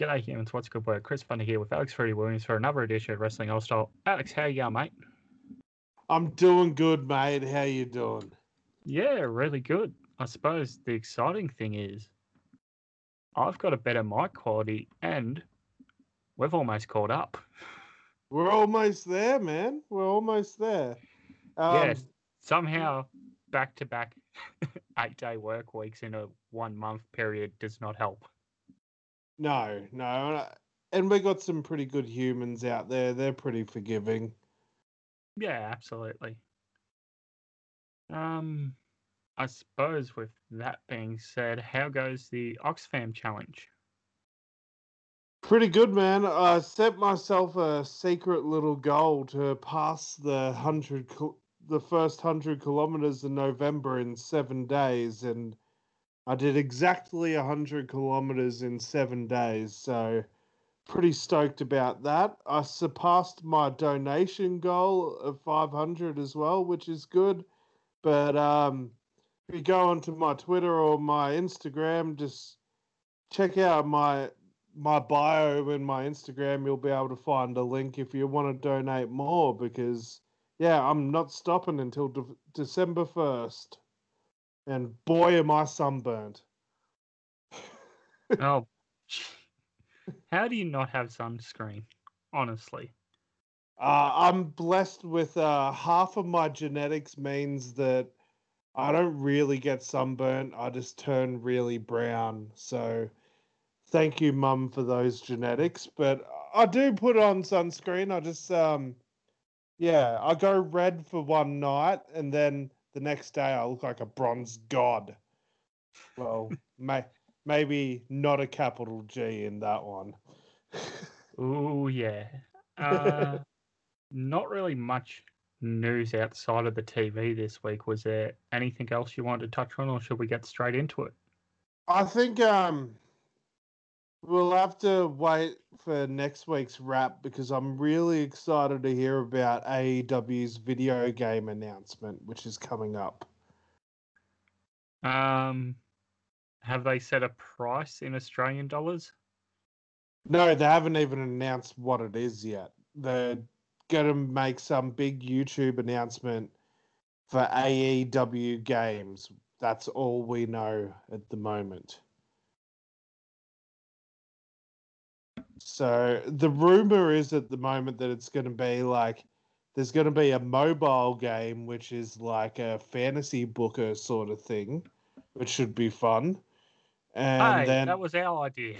G'day humans, what's good word? Chris Funny here with Alex Fruity Williams for another edition of Wrestling Aus Style. Alex, how you going, mate? I'm doing good, mate. How you doing? Yeah, really good. I suppose the exciting thing is I've got a better mic quality and we've almost caught up. We're almost there, man. We're almost there. Um, yes, somehow back to back eight day work weeks in a one month period does not help. No, no. And we got some pretty good humans out there. They're pretty forgiving. Yeah, absolutely. Um, I suppose with that being said, how goes the Oxfam challenge? Pretty good, man. I set myself a secret little goal to pass the hundred, the first hundred kilometers in November in seven days, and I did exactly hundred kilometers in seven days. So, pretty stoked about that. I surpassed my donation goal of five hundred as well, which is good. But um, if you go onto my Twitter or my Instagram, just check out my my bio and my Instagram, you'll be able to find a link if you want to donate more because, yeah, I'm not stopping until de- December 1st. And boy, am I sunburnt. oh, how do you not have sunscreen? Honestly. Uh, I'm blessed with uh, half of my genetics means that I don't really get sunburnt. I just turn really brown. So thank you, mum, for those genetics. But I do put on sunscreen. I just, um, yeah, I go red for one night, and then the next day I look like a bronze god. Well, may, maybe not a capital G in that one. oh yeah. Uh, not really much news outside of the TV this week. Was there anything else you wanted to touch on, or should we get straight into it? I think um, We'll have to wait for next week's wrap because I'm really excited to hear about AEW's video game announcement, which is coming up. Um, have they set a price in Australian dollars? No, they haven't even announced what it is yet. They're going to make some big YouTube announcement for AEW games. That's all we know at the moment. So the rumor is at the moment that it's going to be like there's going to be a mobile game which is like a fantasy booker sort of thing, which should be fun. And hey, then that was our idea.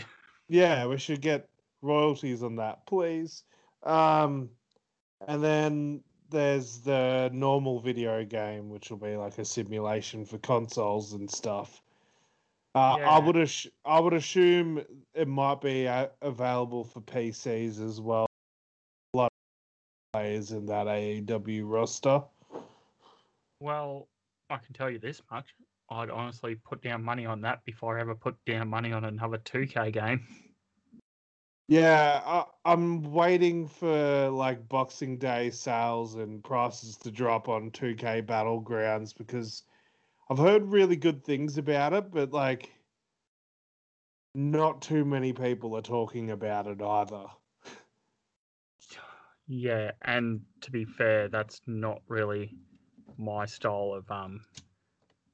Yeah, we should get royalties on that, please. Um, and then there's the normal video game, which will be like a simulation for consoles and stuff. Uh, yeah. I would ass- I would assume it might be uh, available for PCs as well. A lot of players in that AEW roster. Well, I can tell you this much: I'd honestly put down money on that before I ever put down money on another 2K game. Yeah, I, I'm waiting for like Boxing Day sales and prices to drop on 2K Battlegrounds because I've heard really good things about it, but like not too many people are talking about it either. Yeah, and to be fair, that's not really my style of um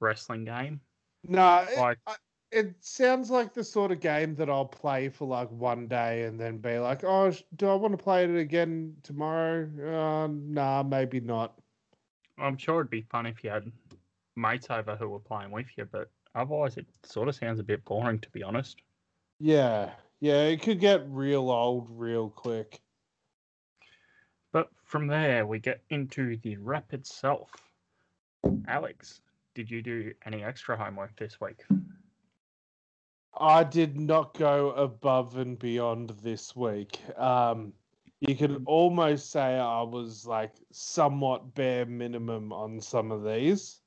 wrestling game. No, like it, it sounds like the sort of game that I'll play for like one day and then be like, "Oh, do I want to play it again tomorrow?" Uh, nah, maybe not. I'm sure it'd be fun if you had mates over who were playing with you, but otherwise it sort of sounds a bit boring to be honest. Yeah, yeah, it could get real old real quick. But from there, we get into the rap itself. Alex, did you do any extra homework this week? I did not go above and beyond this week. Um, you could almost say I was like somewhat bare minimum on some of these.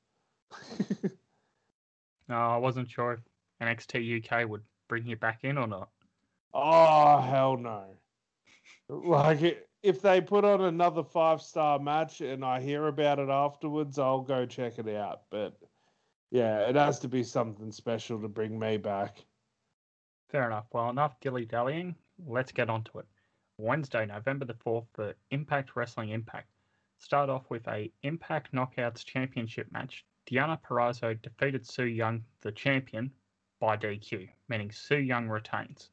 no, I wasn't sure if NXT UK would bring you back in or not. Oh hell no! like if they put on another five star match and I hear about it afterwards, I'll go check it out. But yeah, it has to be something special to bring me back. Fair enough. Well, enough dilly dallying. Let's get on to it. Wednesday, November the 4th for Impact Wrestling Impact. Start off with a Impact Knockouts Championship match. Deonna Purrazzo defeated Su Yung, the champion, by DQ, meaning Su Yung retains.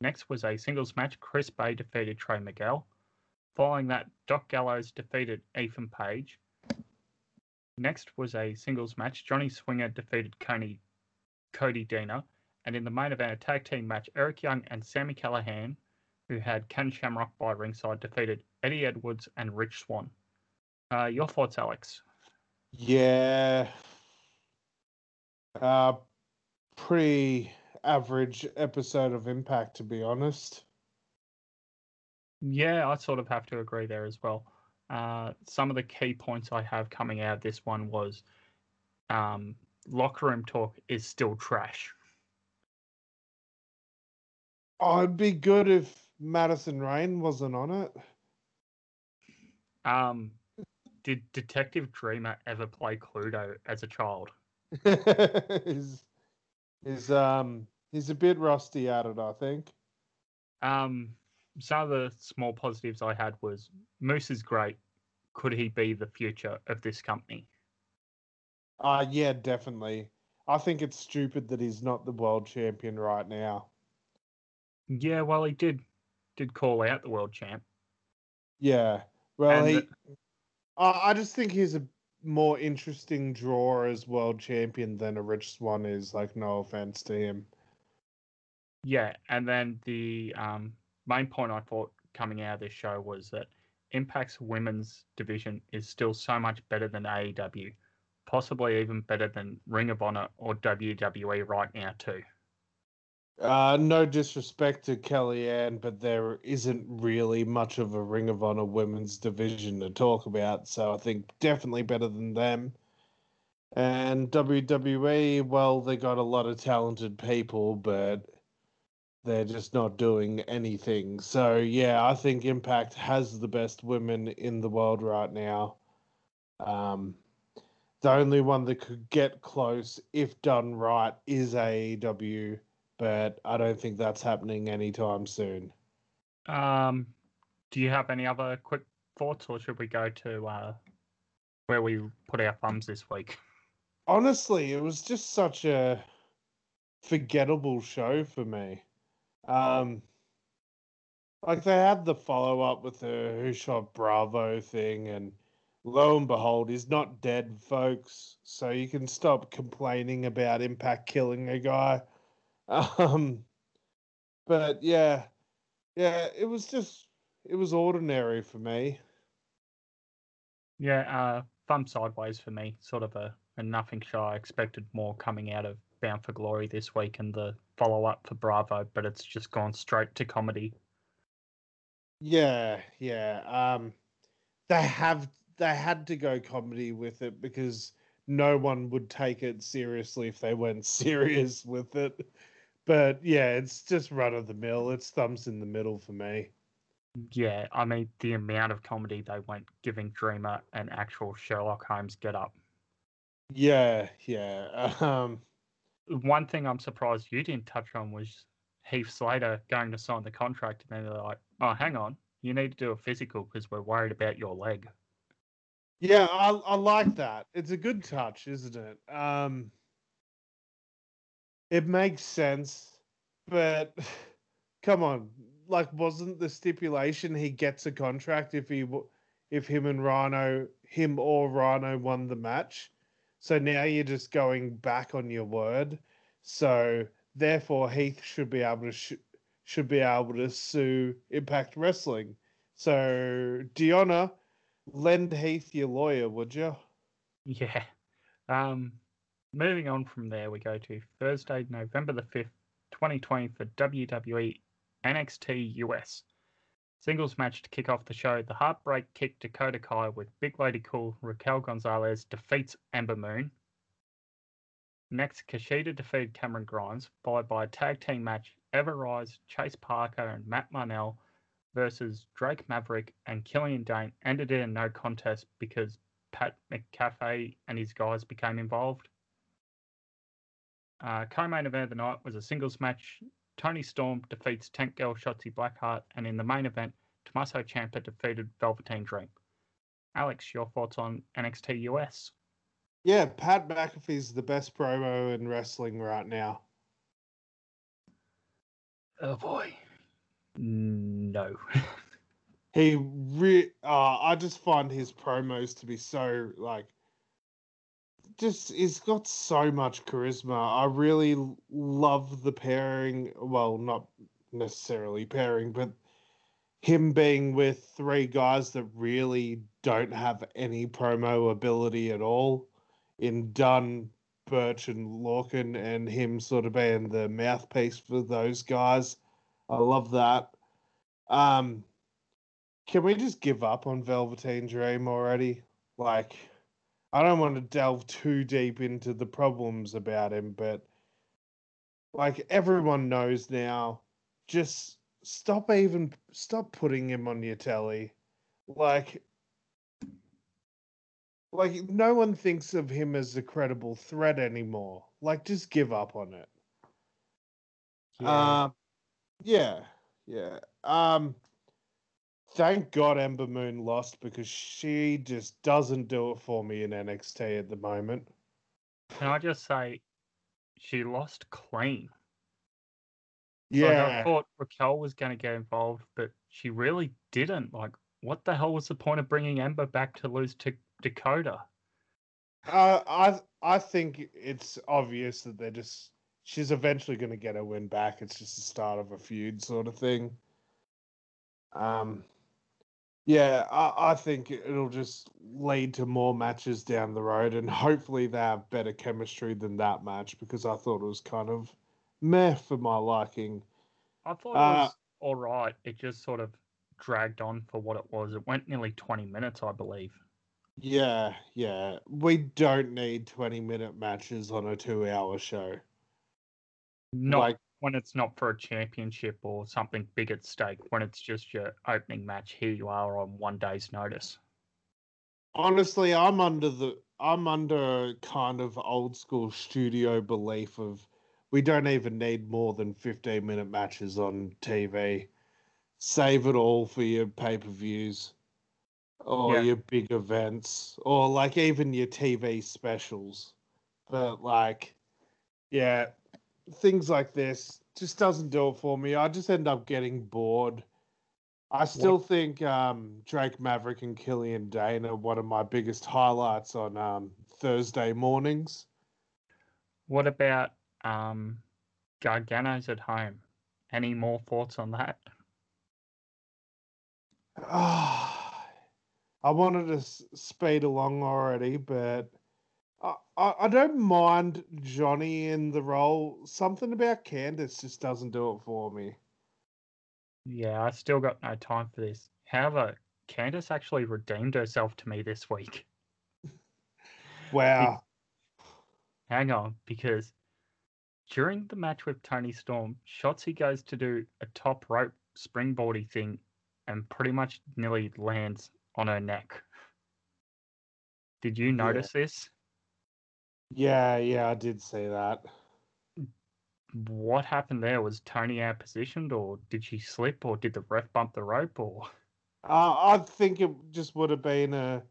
Next was a singles match. Chris Bey defeated Trey Miguel. Following that, Doc Gallows defeated Ethan Page. Next was a singles match. Johnny Swinger defeated Cody, Cody Deaner. And in the main event, a tag team match, Eric Young and Sami Callihan, who had Ken Shamrock by ringside, defeated Eddie Edwards and Rich Swann. Uh, your thoughts, Alex? Yeah. Uh, pretty average episode of Impact, to be honest. Yeah, I sort of have to agree there as well. Uh, some of the key points I have coming out of this one was um, locker room talk is still trash. Oh, it'd be good if Madison Rayne wasn't on it. Um, did Detective Dreamer ever play Cluedo as a child? he's, he's um he's a bit rusty at it, I think. Um, some of the small positives I had was Moose is great. Could he be the future of this company? Uh yeah, definitely. I think it's stupid that he's not the world champion right now. Yeah, well, he did did call out the world champ. Yeah. Well, And he. the- I I just think he's a more interesting drawer as world champion than a Rich Swann is. Like, no offense to him. Yeah, and then the um, main point I thought coming out of this show was that Impact's women's division is still so much better than AEW, possibly even better than Ring of Honor or WWE right now too. Uh, no disrespect to Kellyanne, but there isn't really much of a Ring of Honor women's division to talk about. So I think definitely better than them. And WWE, well, they got a lot of talented people, but they're just not doing anything. So yeah, I think Impact has the best women in the world right now. Um, the only one that could get close, if done right, is AEW but I don't think that's happening anytime soon. Um, do you have any other quick thoughts, or should we go to uh, where we put our thumbs this week? Honestly, it was just such a forgettable show for me. Um, like they had the follow up with the Who Shot Bravo thing, and lo and behold, he's not dead, folks. So you can stop complaining about Impact killing a guy. Um, but yeah, yeah, it was just it was ordinary for me. Yeah, uh, thumb sideways for me. Sort of a, a nothing show. I expected more coming out of Bound for Glory this week and the follow up for Bravo, but it's just gone straight to comedy. Yeah, yeah. Um, they have they had to go comedy with it because no one would take it seriously if they weren't serious with it. But yeah, it's just run of the mill. It's thumbs in the middle for me. Yeah, I mean the amount of comedy they went giving Dreamer an actual Sherlock Holmes get up. Yeah, yeah. Um, One thing I'm surprised you didn't touch on was Heath Slater going to sign the contract, and then they're like, "Oh, hang on, you need to do a physical because we're worried about your leg." yeah, I I like that. It's a good touch, isn't it? Um, it makes sense, but come on, like, wasn't the stipulation he gets a contract if he if him and Rhino, him or Rhino won the match? So now you're just going back on your word. So therefore, Heath should be able to sh- should be able to sue Impact Wrestling. So Deonna, lend Heath your lawyer, would you? Yeah. Um, moving on from there, we go to Thursday, November the 5th, 2020 for WWE NXT US. Singles match to kick off the show. The Heartbreak kick Dakota Kai with Big Lady Cool Raquel Gonzalez defeats Ember Moon. Next, Kushida defeated Cameron Grimes, followed by a tag team match Ever Rise, Chase Parker, and Matt Martel versus Drake Maverick and Killian Dain ended in a no contest because Pat McAfee and his guys became involved. Uh, co-main event of the night was a singles match. Toni Storm defeats Tank Girl Shotzi Blackheart, and in the main event, Tommaso Ciampa defeated Velveteen Dream. Alex, your thoughts on NXT US? Yeah, Pat McAfee's the best promo in wrestling right now. Oh boy. No. he re uh, I just find his promos to be so like just he's got so much charisma. I really love the pairing. Well, not necessarily pairing, but him being with three guys that really don't have any promo ability at all in Dunne, Burch, and Lorcan, and him sort of being the mouthpiece for those guys. I love that. Um, can we just give up on Velveteen Dream already? Like, I don't want to delve too deep into the problems about him, but like everyone knows now, just stop even stop putting him on your telly. Like like no one thinks of him as a credible threat anymore. Like just give up on it. Yeah. Um yeah. Yeah. Um thank God Ember Moon lost because she just doesn't do it for me in NXT at the moment. Can I just say she lost clean. Yeah. Like I thought Raquel was going to get involved, but she really didn't. Like, what the hell was the point of bringing Ember back to lose to Dakota? Uh, I I think it's obvious that they're just she's eventually going to get a win back. It's just the start of a feud, sort of thing. Um, yeah, I, I think it'll just lead to more matches down the road, and hopefully they have better chemistry than that match because I thought it was kind of meh for my liking. I thought it was uh, all right. It just sort of dragged on for what it was. It went nearly 20 minutes, I believe. Yeah, yeah. We don't need 20 minute matches on a two hour show. Not like, when it's not for a championship or something big at stake, when it's just your opening match, here you are on one day's notice. Honestly, I'm under the I'm under kind of old school studio belief of we don't even need more than 15 minute matches on TV. Save it all for your pay per views or yeah. your big events or like even your TV specials. But like, yeah, things like this just doesn't do it for me. I just end up getting bored. I still what? think um, Drake Maverick and Killian Dain are one of my biggest highlights on um, Thursday mornings. What about um, Gargano's at home? Any more thoughts on that? Ah, I wanted to speed along already, but I, I, don't mind Johnny in the role. Something about Candice just doesn't do it for me. Yeah, I still got no time for this. However, Candice actually redeemed herself to me this week. wow. Hang on, because during the match with Toni Storm, Shotzi goes to do a top rope springboardy thing and pretty much nearly lands on her neck. Did you notice yeah. this? Yeah, yeah, I did say that. What happened there? Was Toni out positioned, or did she slip, or did the ref bump the rope, or? Uh, I think it just would have been a.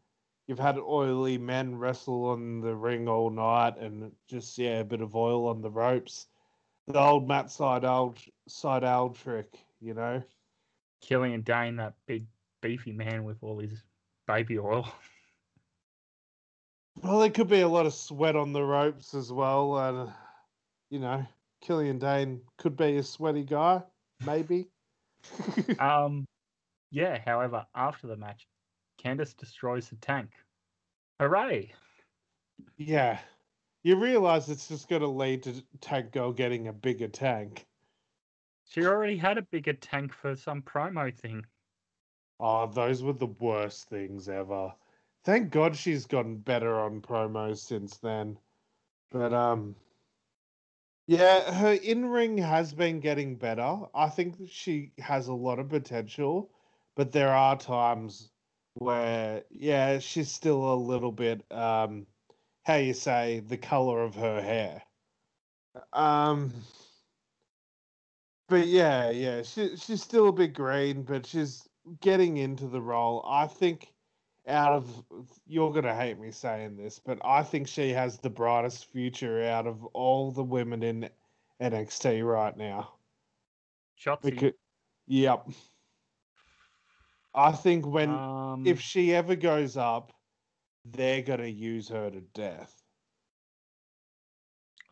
You've had oily men wrestle on the ring all night, and just yeah, a bit of oil on the ropes. The old Matt Sydal Sydal trick, you know. Killian Dain, that big beefy man with all his baby oil. Well, there could be a lot of sweat on the ropes as well, and you know, Killian Dain could be a sweaty guy, maybe. um, yeah. However, after the match, Candice destroys the tank. Hooray! Yeah, you realize it's just going to lead to Tank Girl getting a bigger tank. She already had a bigger tank for some promo thing. Oh, those were the worst things ever. Thank God she's gotten better on promos since then. But um yeah, her in-ring has been getting better. I think she has a lot of potential, but there are times where yeah, she's still a little bit um how you say the color of her hair. Um but yeah, yeah, she she's still a bit green, but she's getting into the role. I think out of you're gonna hate me saying this, but I think she has the brightest future out of all the women in NXT right now. Shotzi. Because, yep. I think when um, if she ever goes up, they're gonna use her to death.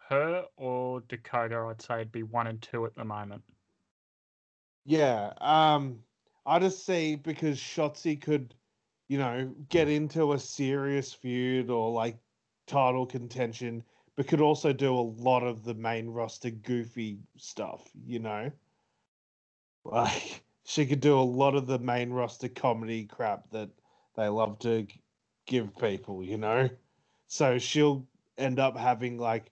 her or Dakota, I'd say it'd be one and two at the moment. Yeah. Um I just see because Shotzi could, you know, get into a serious feud or like title contention, but could also do a lot of the main roster goofy stuff, you know? Like she could do a lot of the main roster comedy crap that they love to give people, you know? So she'll end up having like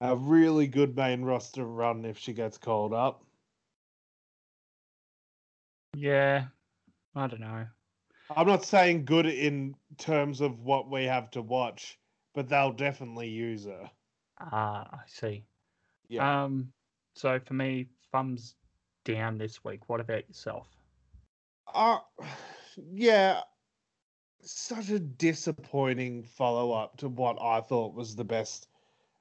a really good main roster run if she gets called up. Yeah, I don't know. I'm not saying good in terms of what we have to watch, but they'll definitely use her. Ah, I see. Yeah. Um, so for me, thumbs down this week. What about yourself? Uh, yeah. Such a disappointing follow up to what I thought was the best,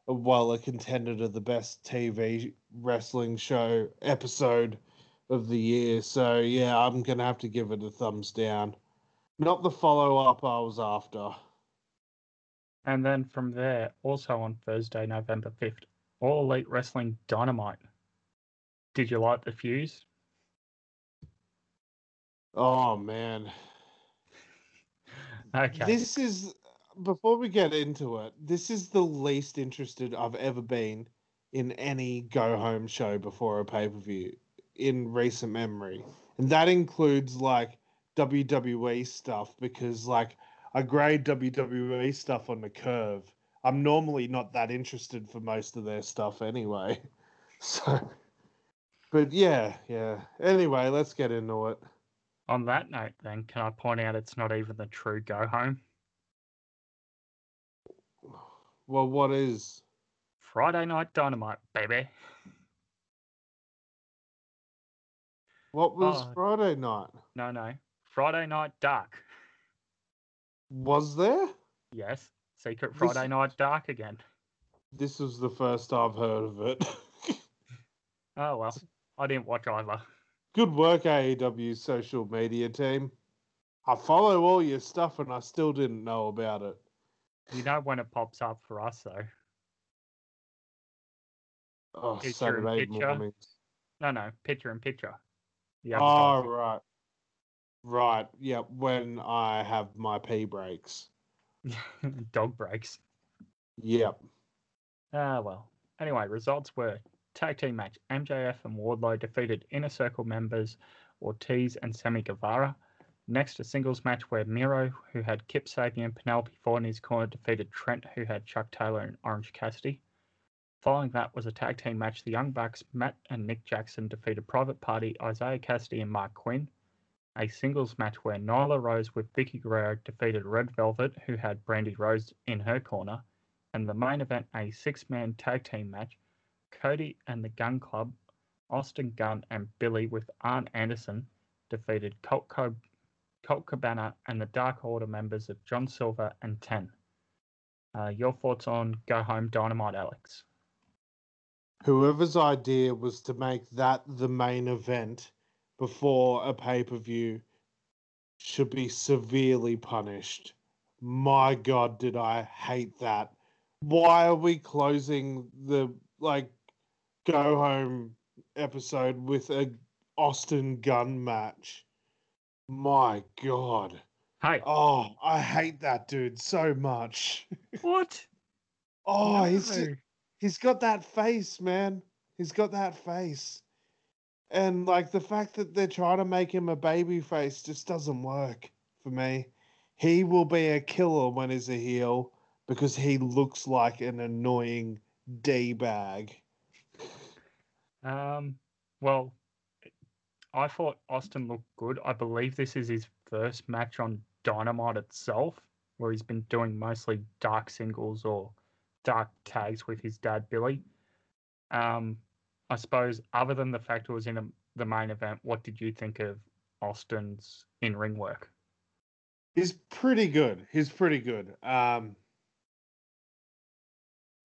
well, a contender to the best TV wrestling show episode of the year. So, yeah, I'm going to have to give it a thumbs down. Not the follow up I was after. And then from there, also on Thursday, November 5th, All Elite Wrestling Dynamite. Did you like the fuse? Oh, man. Okay. This is before we get into it. This is the least interested I've ever been in any go home show before a pay per view in recent memory, and that includes like WWE stuff because like I grade WWE stuff on the curve. I'm normally not that interested for most of their stuff anyway. So, but yeah, yeah. Anyway, let's get into it. On that note, then, can I point out it's not even the true go home? Well, what is? Friday Night Dynamite, baby. What was Oh. Friday night? No, no. Friday Night Dark. Was there? Yes. Secret This- Friday Night Dark again. This is the first I've heard of it. Oh, well. I didn't watch either. Good work, AEW social media team. I follow all your stuff and I still didn't know about it. You know when it pops up for us, though. Oh, Picture Saturday mornings. No, no. Picture in picture. Oh, right. Right. Yep. When I have my pee breaks. Dog breaks. Yep. Ah, well. Anyway, results were tag team match MJF and Wardlow defeated Inner Circle members Ortiz and Sammy Guevara. Next, a singles match where Miro, who had Kip Sabian and Penelope Ford in his corner, defeated Trent, who had Chuck Taylor and Orange Cassidy. Following that was a tag team match. The Young Bucks, Matt and Nick Jackson, defeated Private Party, Isiah Kassidy, and Marq Quen. A singles match where Nyla Rose with Vickie Guerrero defeated Red Velvet, who had Brandi Rhodes in her corner and the main event, a six man tag team match. Cody and the Gunn Club, Austin Gunn and Billy with Arn Anderson defeated Colt, Co- Colt Cabana and the Dark Order members of John Silver and Ten. Uh, your thoughts on Go Home Dynamite, Alex? Whoever's idea was to make that the main event before a pay per view should be severely punished. My God, did I hate that. Why are we closing the like go home episode with a Austin Gunn match? My God. Hey, Oh, I hate that dude so much. what? Oh, he's he's got that face, man. He's got that face. And like the fact that they're trying to make him a baby face just doesn't work for me. He will be a killer when he's a heel because he looks like an annoying D bag. Um, well, I thought Austin looked good. I believe this is his first match on Dynamite itself, where he's been doing mostly dark singles or dark tags with his dad Billy. Um, I suppose, other than the fact it was in a, the main event, what did you think of Austin's in ring work? He's pretty good. He's pretty good. Um,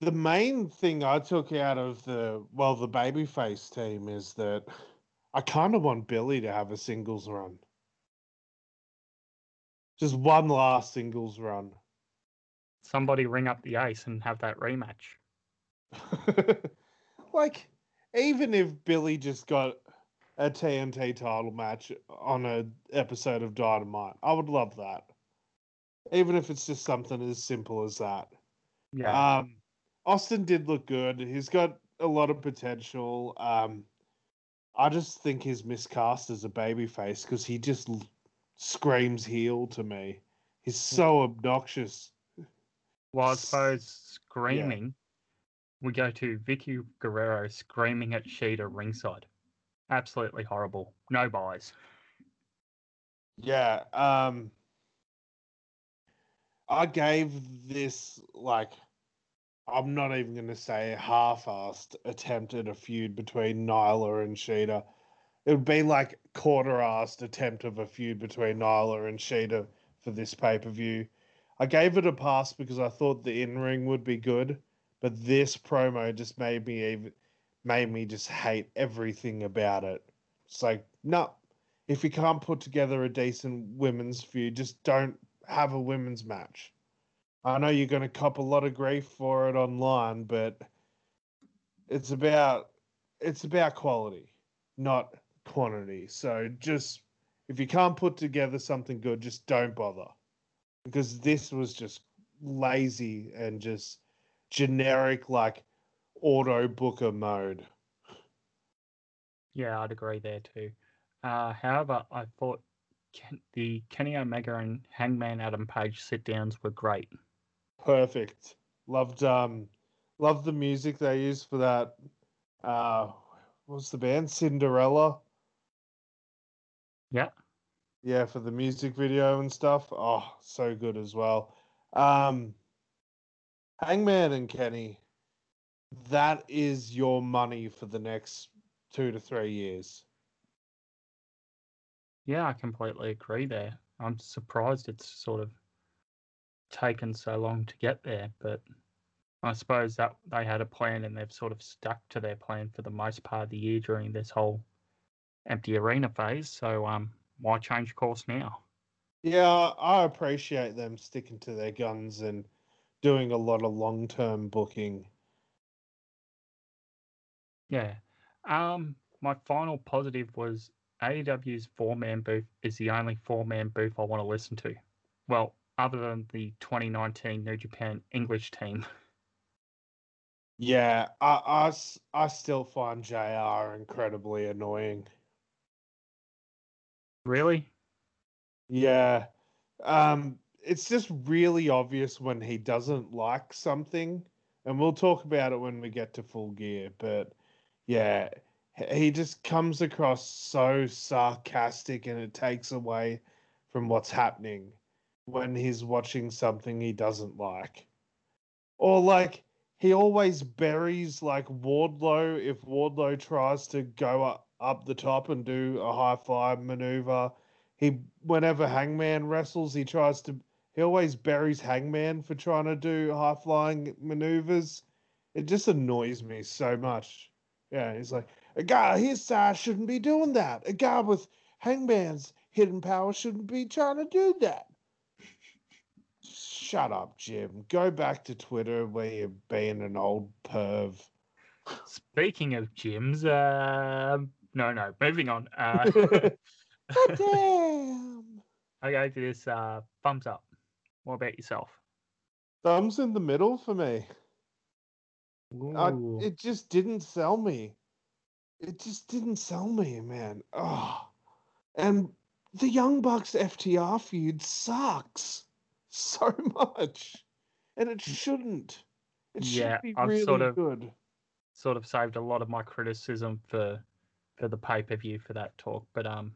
the main thing I took out of the well, the babyface team is that I kind of want Billy to have a singles run. Just one last singles run. Somebody ring up the ace and have that rematch. like, even if Billy just got a TNT title match on an episode of Dynamite, I would love that. Even if it's just something as simple as that. Yeah. Um, Austin did look good. He's got a lot of potential. Um, I just think he's miscast as a babyface because he just l- screams heel to me. He's so obnoxious. well, I suppose screaming, we go to Vickie Guerrero screaming at Shida ringside. Absolutely horrible. No buys. Yeah. Um, I gave this like I'm not even going to say half-assed attempt at a feud between Nyla and Shida. It would be like quarter-assed attempt of a feud between Nyla and Shida for this pay-per-view. I gave it a pass because I thought the in-ring would be good, but this promo just made me even made me just hate everything about it. It's like, no, if you can't put together a decent women's feud, just don't have a women's match. I know you're going to cop a lot of grief for it online, but it's about it's about quality, not quantity. So just if you can't put together something good, just don't bother. Because this was just lazy and just generic like auto booker mode. Yeah, I'd agree there too. Uh, however, I thought Ken- the Kenny Omega and Hangman Adam Page sit downs were great. Perfect. Loved um loved the music they used for that uh what's the band? Cinderella. Yeah. Yeah, for the music video and stuff. Oh, so good as well. Um Hangman and Kenny, that is your money for the next two to three years. Yeah, I completely agree there. I'm surprised it's sort of taken so long to get there, but I suppose that they had a plan and they've sort of stuck to their plan for the most part of the year during this whole empty arena phase. So um, why change course now? Yeah, I appreciate them sticking to their guns and doing a lot of long term booking. Yeah. Um, my final positive was AEW's four man booth is the only four man booth I want to listen to. Well, other than the 2019 New Japan English team. Yeah, I, I, I still find JR incredibly annoying. Really? Yeah. Um, it's just really obvious when he doesn't like something, and we'll talk about it when we get to full gear, but yeah, he just comes across so sarcastic and it takes away from what's happening when he's watching something he doesn't like. Or like he always buries like Wardlow if Wardlow tries to go up, up the top and do a high fly maneuver. He whenever Hangman wrestles, he tries to he always buries Hangman for trying to do high flying maneuvers. It just annoys me so much. Yeah, he's like, a guy his size shouldn't be doing that. A guy with Hangman's hidden power shouldn't be trying to do that. Shut up, Jim. Go back to Twitter where you're being an old perv. Speaking of gyms, uh, no, no, moving on. Uh, Damn. I gave this uh, thumbs up. What about yourself? Thumbs in the middle for me. I, it just didn't sell me. It just didn't sell me, man. Oh. And the Young Bucks FTR feud sucks so much. And it shouldn't. It Yeah, should be I've really sort of- good. sort of saved a lot of my criticism for for the pay per view for that talk. But um,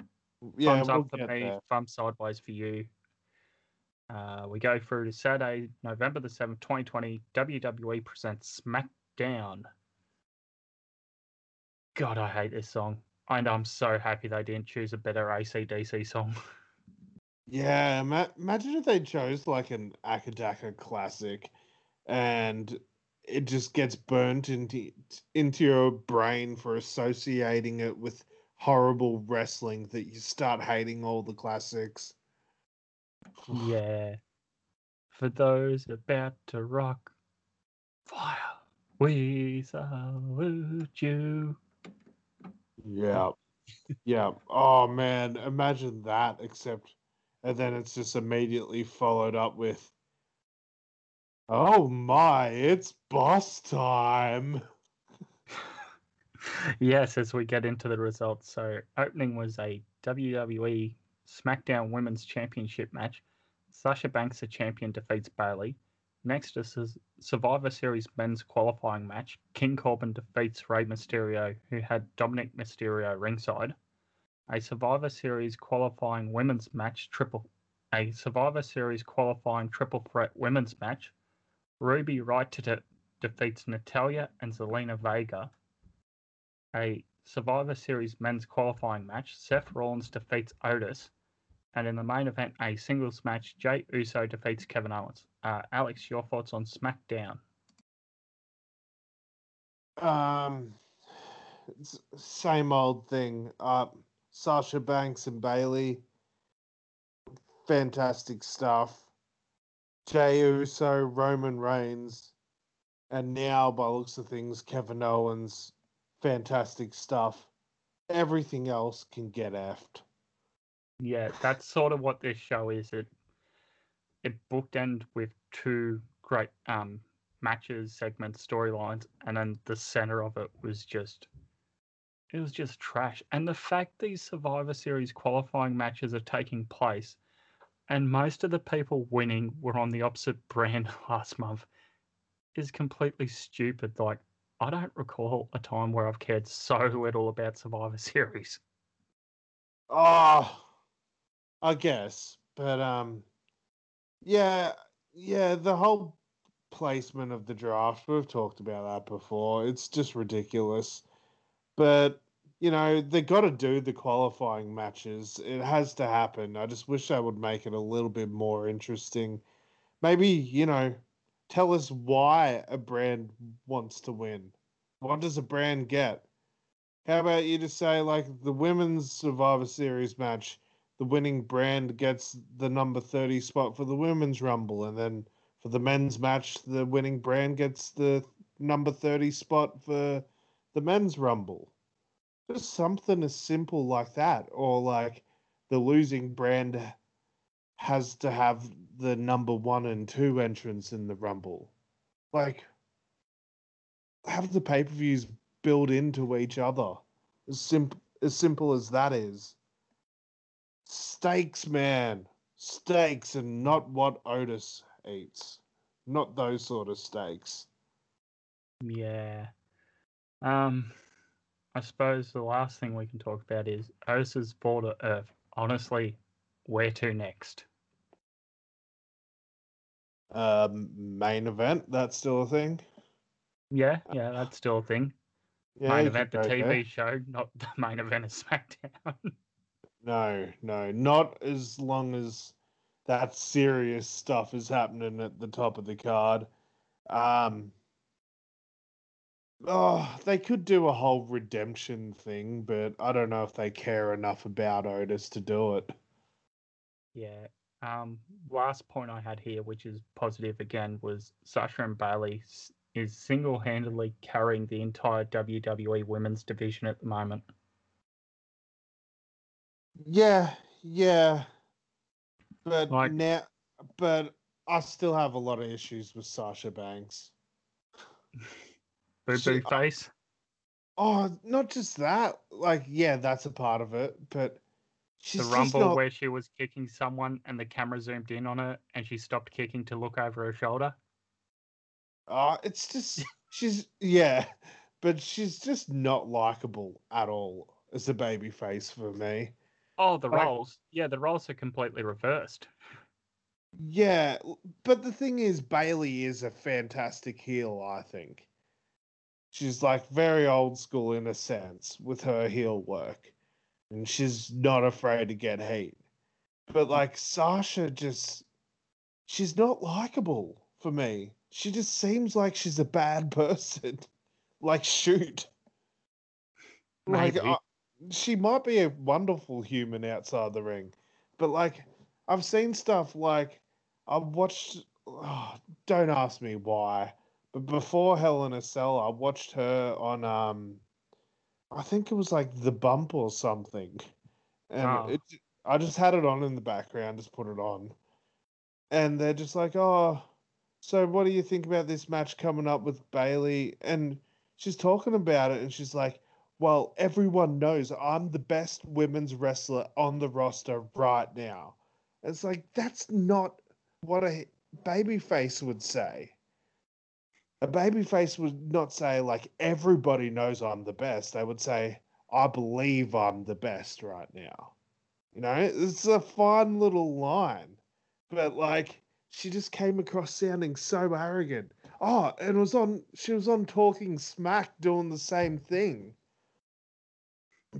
Yeah, thumbs we'll up for me, there. thumbs sideways for you. Uh, we go through to Saturday, November the seventh, twenty twenty. WWE presents SmackDown. God, I hate this song. And I'm so happy they didn't choose a better ACDC song. Yeah, ima- imagine if they chose like an Acca Dacca classic and it just gets burnt into into your brain for associating it with horrible wrestling that you start hating all the classics. Yeah. For those about to rock, fire, we salute you. Yeah. Yeah. Oh man, imagine that except and then it's just immediately followed up with Oh my, it's boss time. yes, as we get into the results. So, opening was a WWE SmackDown Women's Championship match. Sasha Banks, the champion, defeats Bayley. Next is Survivor Series men's qualifying match. King Corbin defeats Rey Mysterio, who had Dominic Mysterio ringside. A Survivor Series qualifying women's match triple. A Survivor Series qualifying triple threat women's match. Ruby Riott de- defeats Natalya and Zelina Vega. A Survivor Series men's qualifying match. Seth Rollins defeats Otis. And in the main event, a singles match, Jey Uso defeats Kevin Owens. Uh, Alex, your thoughts on SmackDown? Um, same old thing. Uh, Sasha Banks and Bayley, fantastic stuff. Jey Uso, Roman Reigns, and now by looks of things, Kevin Owens, fantastic stuff. Everything else can get effed. Yeah, that's sort of what this show is. It it bookend with two great um matches, segments, storylines, and then the center of it was just it was just trash. And the fact these Survivor Series qualifying matches are taking place and most of the people winning were on the opposite brand last month is completely stupid. Like I don't recall a time where I've cared so little about Survivor Series. Oh, I guess, but um, yeah, yeah, the whole placement of the draft, we've talked about that before. It's just ridiculous. But, you know, they got to do the qualifying matches. It has to happen. I just wish they would make it a little bit more interesting. Maybe, you know, tell us why a brand wants to win. What does a brand get? How about you just say, like, the women's Survivor Series match, the winning brand gets the number 30 spot for the women's Rumble, and then for the men's match, the winning brand gets the number 30 spot for the men's Rumble. Just something as simple like that. Or like the losing brand has to have the number one and two entrance in the Rumble. Like, have the pay per views build into each other. As simple as simple as that is. Steaks, man. Steaks and not what Otis eats. Not those sort of steaks. Yeah. Um, I suppose the last thing we can talk about is Otis's border Earth. Honestly, where to next? Um, main event, that's still a thing. Yeah, yeah, that's still a thing. Yeah, main event, the TV show, not the main event of SmackDown. No, no, not as long as that serious stuff is happening at the top of the card. Um, oh, they could do a whole redemption thing, but I don't know if they care enough about Otis to do it. yeah. Um, last point I had here, which is positive again, was Sasha and Bayley is single-handedly carrying the entire WWE women's division at the moment. Yeah, yeah, but Like- now, but I still have a lot of issues with Sasha Banks. Boo boo uh, face. Oh, not just that. Like, yeah, that's a part of it, but she's the rumble not. where she was kicking someone and the camera zoomed in on her and she stopped kicking to look over her shoulder. Oh, it's just she's yeah, but she's just not likable at all as a baby face for me. Oh, the Like- roles. Yeah, the roles are completely reversed. Yeah, but the thing is, Bayley is a fantastic heel. I think she's like very old school in a sense with her heel work, and she's not afraid to get heat. But like Sasha, just she's not likable for me. She just seems like she's a bad person. like shoot, like Maybe. She might be a wonderful human outside the ring, but like I've seen stuff like I've watched. Oh, don't ask me why, but before Hell in a Cell, I watched her on um, I think it was like The Bump or something, and Oh. it. I just had it on in the background, just put it on, and they're just like, "Oh, so what do you think about this match coming up with Bayley?" And she's talking about it, and she's like, "Well, everyone knows I'm the best women's wrestler on the roster right now." It's like that's not what a babyface would say. A babyface would not say like everybody knows I'm the best. They would say I believe I'm the best right now. You know, it's a fine little line, but like she just came across sounding so arrogant. Oh, and was on. She was on Talking Smack doing the same thing.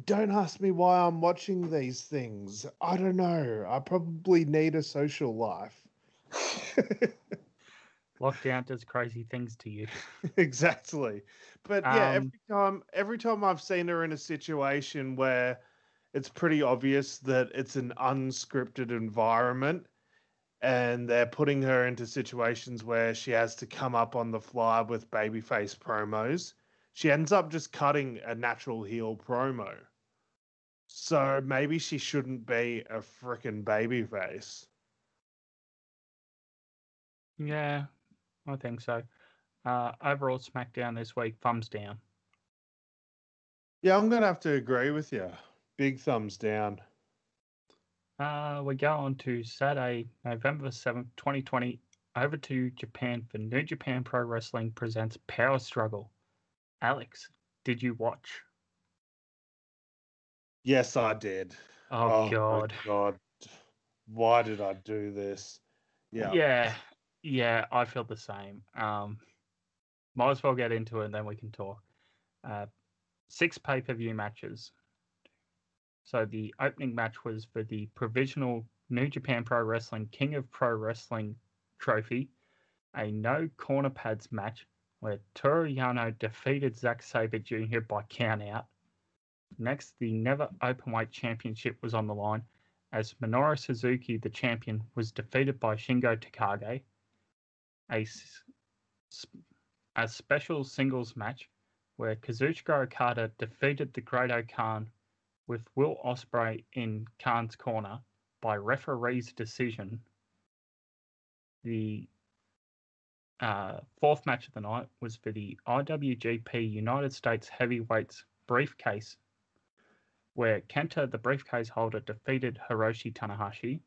Don't ask me why I'm watching these things. I don't know. I probably need a social life. Lockdown does crazy things to you. exactly. But yeah, Um, every time every time I've seen her in a situation where it's pretty obvious that it's an unscripted environment and they're putting her into situations where she has to come up on the fly with babyface promos, she ends up just cutting a natural heel promo. So maybe she shouldn't be a freaking babyface. Yeah, I think so. Uh, overall, SmackDown this week, thumbs down. Yeah, I'm gonna have to agree with you. Big thumbs down. Uh, we go on to Saturday, November 7th, 2020, over to Japan for New Japan Pro Wrestling presents Power Struggle. Alex, did you watch? Yes, I did. Oh, my God. God. Why did I do this? Yeah. Yeah, yeah, I feel the same. Um, might as well get into it and then we can talk. Uh, six pay per view matches. So the opening match was for the provisional New Japan Pro Wrestling King of Pro Wrestling trophy, a no corner pads match where Toru Yano defeated Zack Sabre Jr. by countout. Next, the Never Openweight Championship was on the line as Minoru Suzuki, the champion, was defeated by Shingo Takagi. A special singles match where Kazuchika Okada defeated the Great Khan with Will Ospreay in Khan's corner by referee's decision. The uh, fourth match of the night was for the IWGP United States Heavyweights briefcase, where Kenta, the briefcase holder, defeated Hiroshi Tanahashi.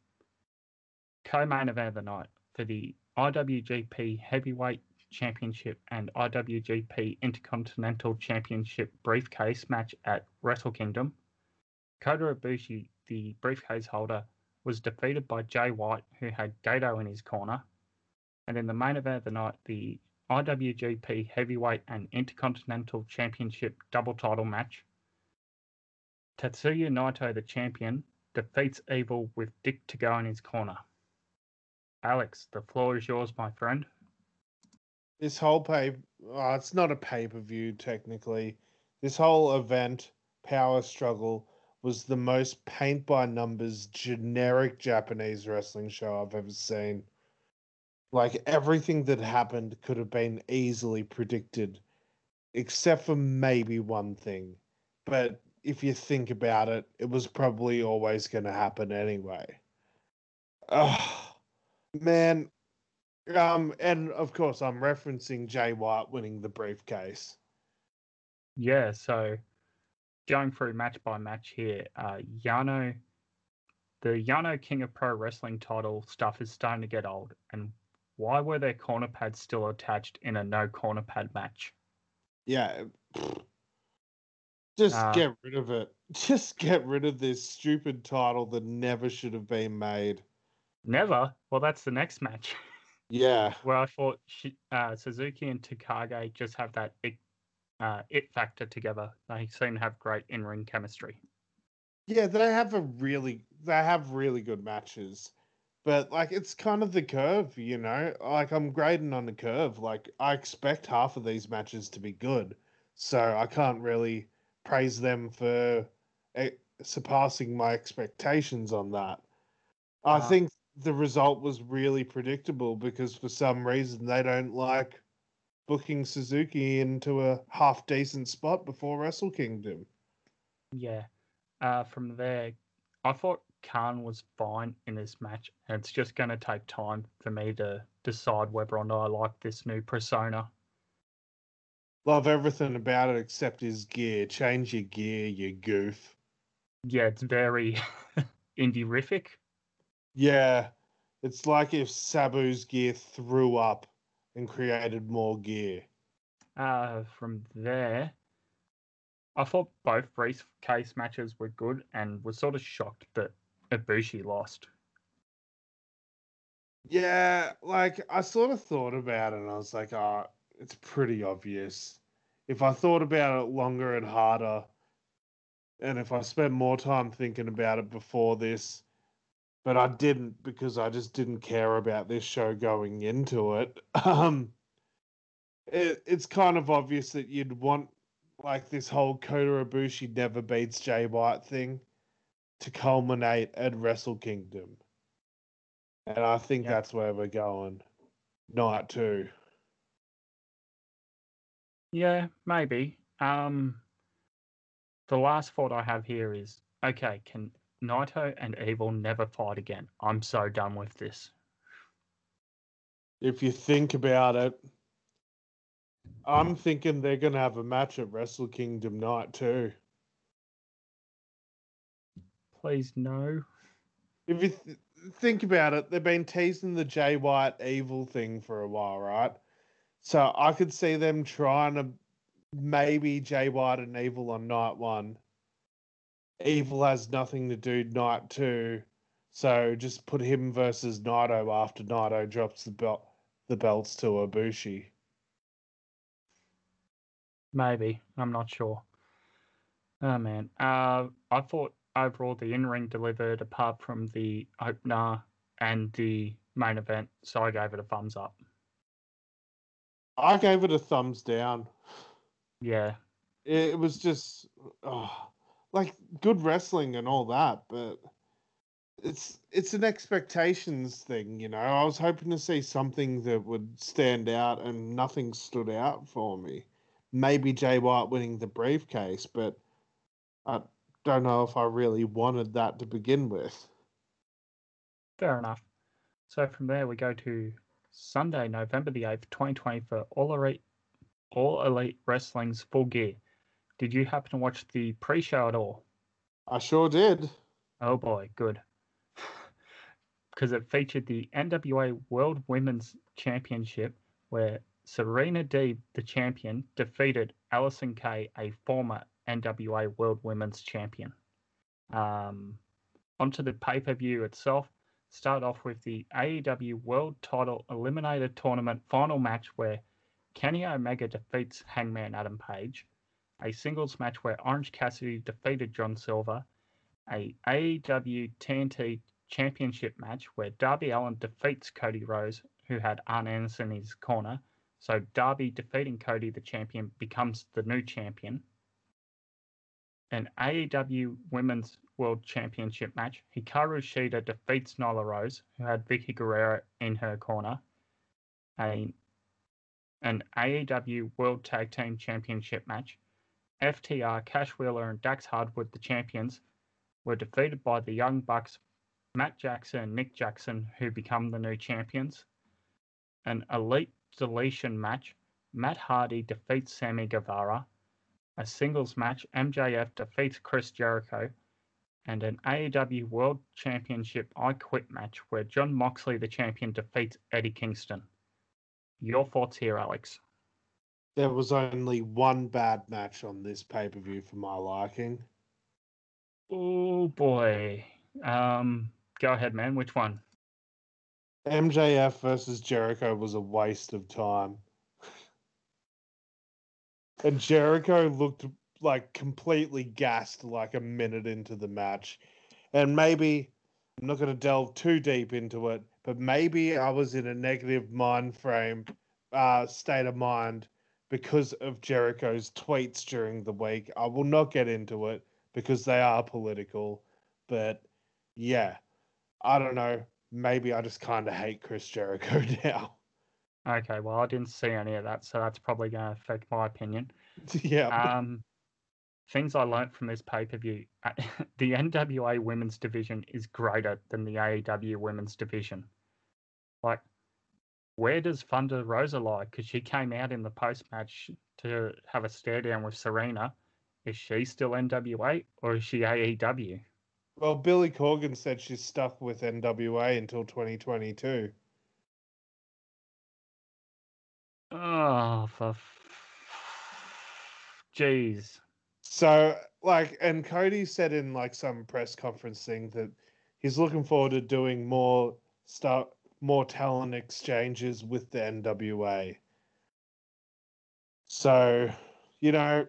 Co-main event of the night for the IWGP Heavyweight Championship and IWGP Intercontinental Championship briefcase match at Wrestle Kingdom. Kota Ibushi, the briefcase holder, was defeated by Jay White, who had Gedo in his corner. And in the main event of the night, the IWGP Heavyweight and Intercontinental Championship double title match. Tetsuya Naito, the champion, defeats Evil with Dick Togo in his corner. Alex, the floor is yours, my friend. This whole pay oh, it's not a pay-per-view technically. This whole event, Power Struggle, was the most paint by numbers generic Japanese wrestling show I've ever seen. Like everything that happened could have been easily predicted, except for maybe one thing. But if you think about it, it was probably always going to happen anyway. Oh, man. Um, and of course, I'm referencing Jay White winning the briefcase. Yeah, so going through match by match here, uh, Yano, the Yano King of Pro Wrestling title stuff is starting to get old. And why were their corner pads still attached in a no corner pad match? Yeah. Just Uh, get rid of it. Just get rid of this stupid title that never should have been made. Never. Well, that's the next match. Yeah. where I thought she, uh, Suzuki and Takagi just have that e- uh, it factor together. They seem to have great in ring chemistry. Yeah, they have a really they have really good matches. But like it's kind of the curve, you know? Like I'm grading on the curve. Like I expect half of these matches to be good. So I can't really praise them for eh, surpassing my expectations on that. I Uh, think the result was really predictable because for some reason they don't like booking Suzuki into a half decent spot before Wrestle Kingdom. Yeah. Uh, from there, I thought Khan was fine in this match, and it's just going to take time for me to decide whether or not I like this new persona. Love everything about it except his gear. Change your gear, you goof. Yeah, it's very indie-rific. Yeah, it's like if Sabu's gear threw up and created more gear. Uh, from there, I thought both briefcase matches were good, and was sort of shocked that Ibushi lost. Yeah, like I sort of thought about it and I was like, oh, it's pretty obvious. If I thought about it longer and harder, and if I spent more time thinking about it before this, but I didn't because I just didn't care about this show going into it. Um, it, it's kind of obvious that you'd want like this whole Kota Ibushi never beats Jay White thing to culminate at Wrestle Kingdom. And I think Yep. that's where we're going. Night two. Yeah, maybe. Um, the last thought I have here is okay, can Naito and Evil never fight again? I'm so done with this. If you think about it, I'm thinking they're going to have a match at Wrestle Kingdom night too. Please, no. If you th- think about it, they've been teasing the Jay White evil thing for a while, right? So I could see them trying to maybe Jay White and Evil on night one. Evil has nothing to do night two, so just put him versus Naito after Naito drops the belt, the belts to Ibushi. Maybe. I'm not sure. Oh man. Uh I thought overall the in ring delivered apart from the opener and the main event, so I gave it a thumbs up. I gave it a thumbs down. Yeah. It was just oh, like good wrestling and all that, but it's it's an expectations thing, you know. I was hoping to see something that would stand out, and nothing stood out for me. Maybe Jay White winning the briefcase, but I don't know if I really wanted that to begin with. Fair enough. So from there we go to Sunday, November the eighth, twenty twenty for All Elite All Elite Wrestling's Full Gear. Did you happen to watch the pre-show at all? I sure did. Oh boy, good. Because it featured the NWA World Women's Championship, where Serena D, the champion, defeated Allysin Kay, a former NWA World Women's Champion. Um, onto the pay per view itself. Start off with the AEW World Title Eliminator Tournament final match where Kenny Omega defeats Hangman Adam Page. A singles match where Orange Cassidy defeated John Silver a AEW TNT Championship match where Darby Allin defeats Cody Rhodes, who had Arn Anderson in his corner. So Darby defeating Cody, the champion, becomes the new champion. An AEW Women's World Championship match. Hikaru Shida defeats Nyla Rose, who had Vickie Guerrero in her corner. A, an AEW World Tag Team Championship match. FTR, Cash Wheeler, and Dax Harwood, the champions, were defeated by the Young Bucks, Matt Jackson and Nick Jackson, who become the new champions. An elite deletion match, Matt Hardy defeats Sammy Guevara. A singles match, MJF defeats Chris Jericho. And an AEW World Championship I Quit match, where Jon Moxley, the champion, defeats Eddie Kingston. Your thoughts here, Alex? There was only one bad match on this pay per view for my liking. Oh boy. Um, go ahead, man. Which one? MJF versus Jericho was a waste of time. And Jericho looked like completely gassed like a minute into the match. And maybe I'm not going to delve too deep into it, but maybe I was in a negative mind frame, uh, state of mind because of Jericho's tweets during the week. I will not get into it because they are political, but yeah, I don't know. Maybe I just kind of hate Chris Jericho now. Okay, well, I didn't see any of that, so that's probably going to affect my opinion. yeah. Um, things I learnt from this pay per view: the NWA Women's Division is greater than the AEW Women's Division. Like, where does Thunder Rosa lie? Because she came out in the post match to have a stare down with Serena. Is she still NWA or is she AEW? Well, Billy Corgan said she's stuck with NWA until 2022. Oh, for jeez. So, like, and Cody said in like some press conference thing that he's looking forward to doing more stuff, more talent exchanges with the NWA. So, you know,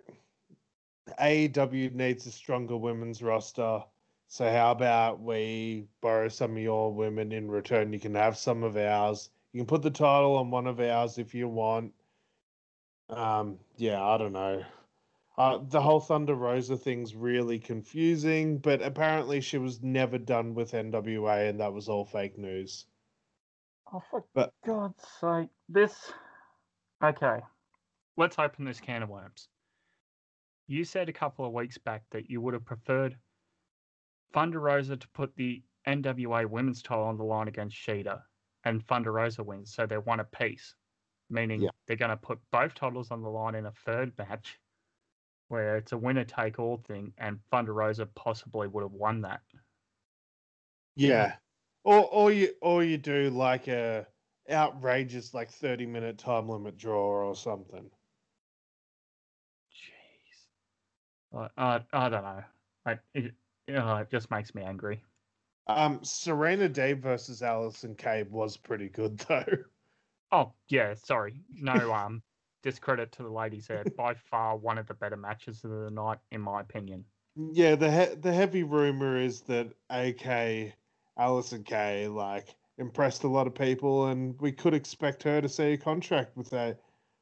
AEW needs a stronger women's roster. So how about we borrow some of your women in return? You can have some of ours. You can put the title on one of ours if you want. Um, yeah, I don't know. Uh, the whole Thunder Rosa thing's really confusing, but apparently she was never done with NWA, and that was all fake news. Oh, for But- God's sake, this. Okay, let's open this can of worms. You said a couple of weeks back that you would have preferred Thunder Rosa to put the NWA women's title on the line against Shida, and Thunder Rosa wins, so they're one apiece. Meaning Yeah. they're going to put both titles on the line in a third match, where it's a winner take all thing, and Thunder Rosa possibly would have won that. Yeah. Or or you or you do like a outrageous like 30 minute time limit draw or something. Jeez. I, I, I don't know. I, it, uh, it just makes me angry. Um Serena Deeb versus Allysin Kay was pretty good though. Oh, yeah, sorry. No um discredit to the ladies there. By far one of the better matches of the night, in my opinion. Yeah, the he- the heavy rumor is that AK Allysin Kay like impressed a lot of people, and we could expect her to see a contract with a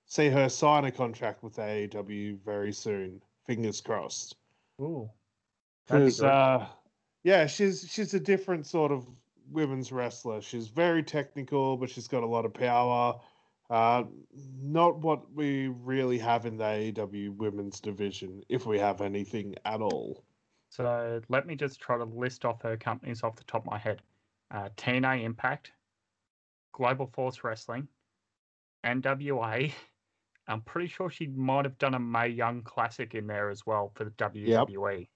see her sign a contract with AEW very soon. Fingers crossed. Ooh. That'd Because uh, yeah, she's she's a different sort of women's wrestler. She's very technical, but she's got a lot of power. Uh, not what we really have in the AEW women's division, if we have anything at all. So let me just try to list off her companies off the top of my head. Uh, TNA Impact, Global Force Wrestling, NWA. I'm pretty sure she might have done a May Young Classic in there as well for the WWE.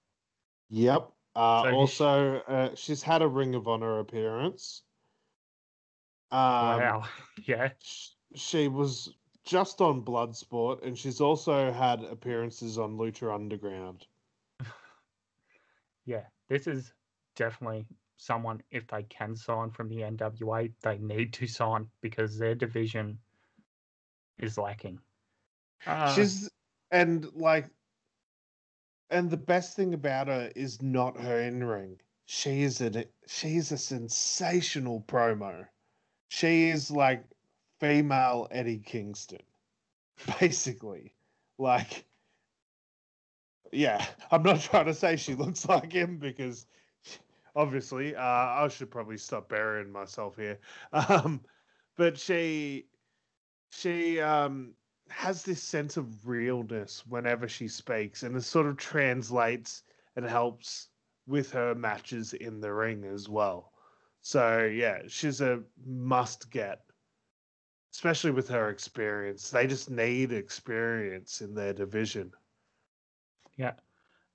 Yep. Uh, So also, uh, she's had a Ring of Honor appearance. Um, wow. yeah. sh- she was just on Bloodsport, and she's also had appearances on Lucha Underground. Yeah. This is definitely someone, if they can sign from the NWA, they need to sign because their division is lacking. Uh, she's and like, and the best thing about her is not her in ring. She is a she is a sensational promo. She is like female Eddie Kingston, basically. Like, yeah, I'm not trying to say she looks like him because obviously uh, I should probably stop burying myself here. Um, but she she um has this sense of realness whenever she speaks, and it sort of translates and helps with her matches in the ring as well. So yeah, she's a must get, especially with her experience. They just need experience in their division. Yeah.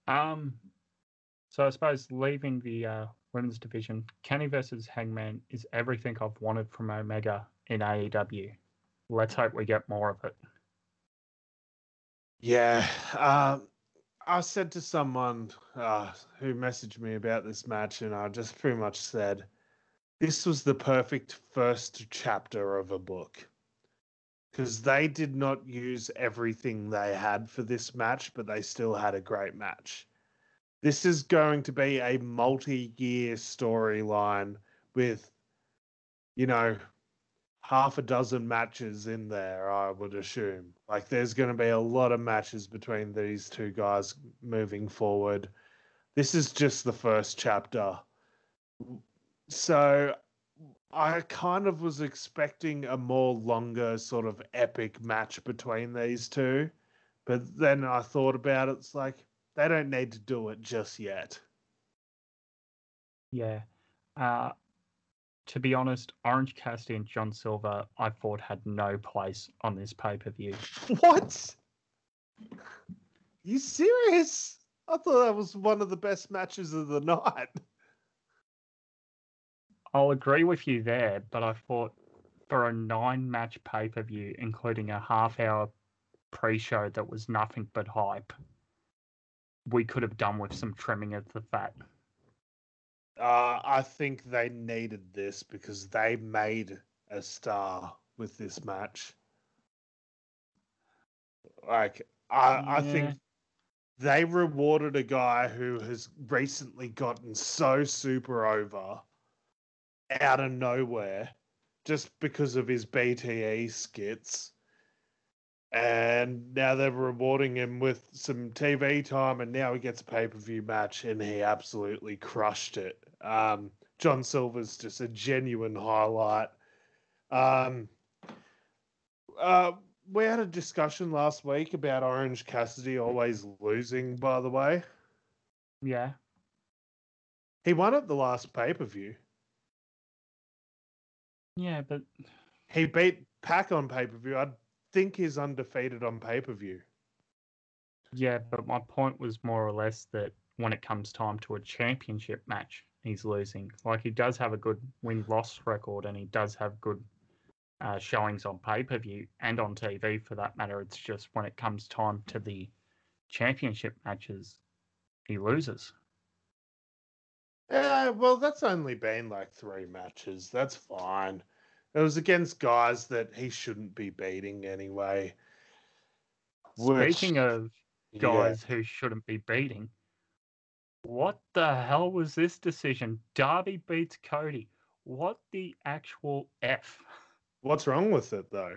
Um. So I suppose leaving the uh, women's division, Kenny versus Hangman is everything I've wanted from Omega in AEW. Let's hope we get more of it. Yeah. Um, I said to someone uh, who messaged me about this match, and I just pretty much said, this was the perfect first chapter of a book. because they did not use everything they had for this match, but they still had a great match. This is going to be a multi year storyline with, you know, half a dozen matches in there, I would assume. Like, there's going to be a lot of matches between these two guys moving forward. This is just the first chapter. So, I kind of was expecting a more longer, sort of epic match between these two. But then I thought about it, it's like, they don't need to do it just yet. Yeah. Uh, to be honest, Orange Cassidy and John Silver, I thought had no place on this pay per view. What? You serious? I thought that was one of the best matches of the night. I'll agree with you there, but I thought for a nine match pay per view, including a half hour pre show that was nothing but hype, we could have done with some trimming of the fat. Uh, I think they needed this because they made a star with this match. Like, I, I think they rewarded a guy who has recently gotten so super over out of nowhere just because of his BTE skits. And now they're rewarding him with some TV time, and now he gets a pay per view match, and he absolutely crushed it. Um, John Silver's just a genuine highlight. Um, uh, we had a discussion last week about Orange Cassidy always losing, by the way. Yeah. He won at the last pay per view. Yeah, but He beat Pac on pay per view. I think he's undefeated on pay per view. yeah, but my point was more or less that when it comes time to a championship match, he's losing. Like he does have a good win loss record and he does have good uh, showings on pay per view and on TV for that matter. It's just when it comes time to the championship matches, he loses. Yeah, well, that's only been like three matches. That's fine. It was against guys that he shouldn't be beating anyway. Which- Speaking of Yeah. guys who shouldn't be beating, what the hell was this decision? Darby beats Cody. What the actual F? What's wrong with it though?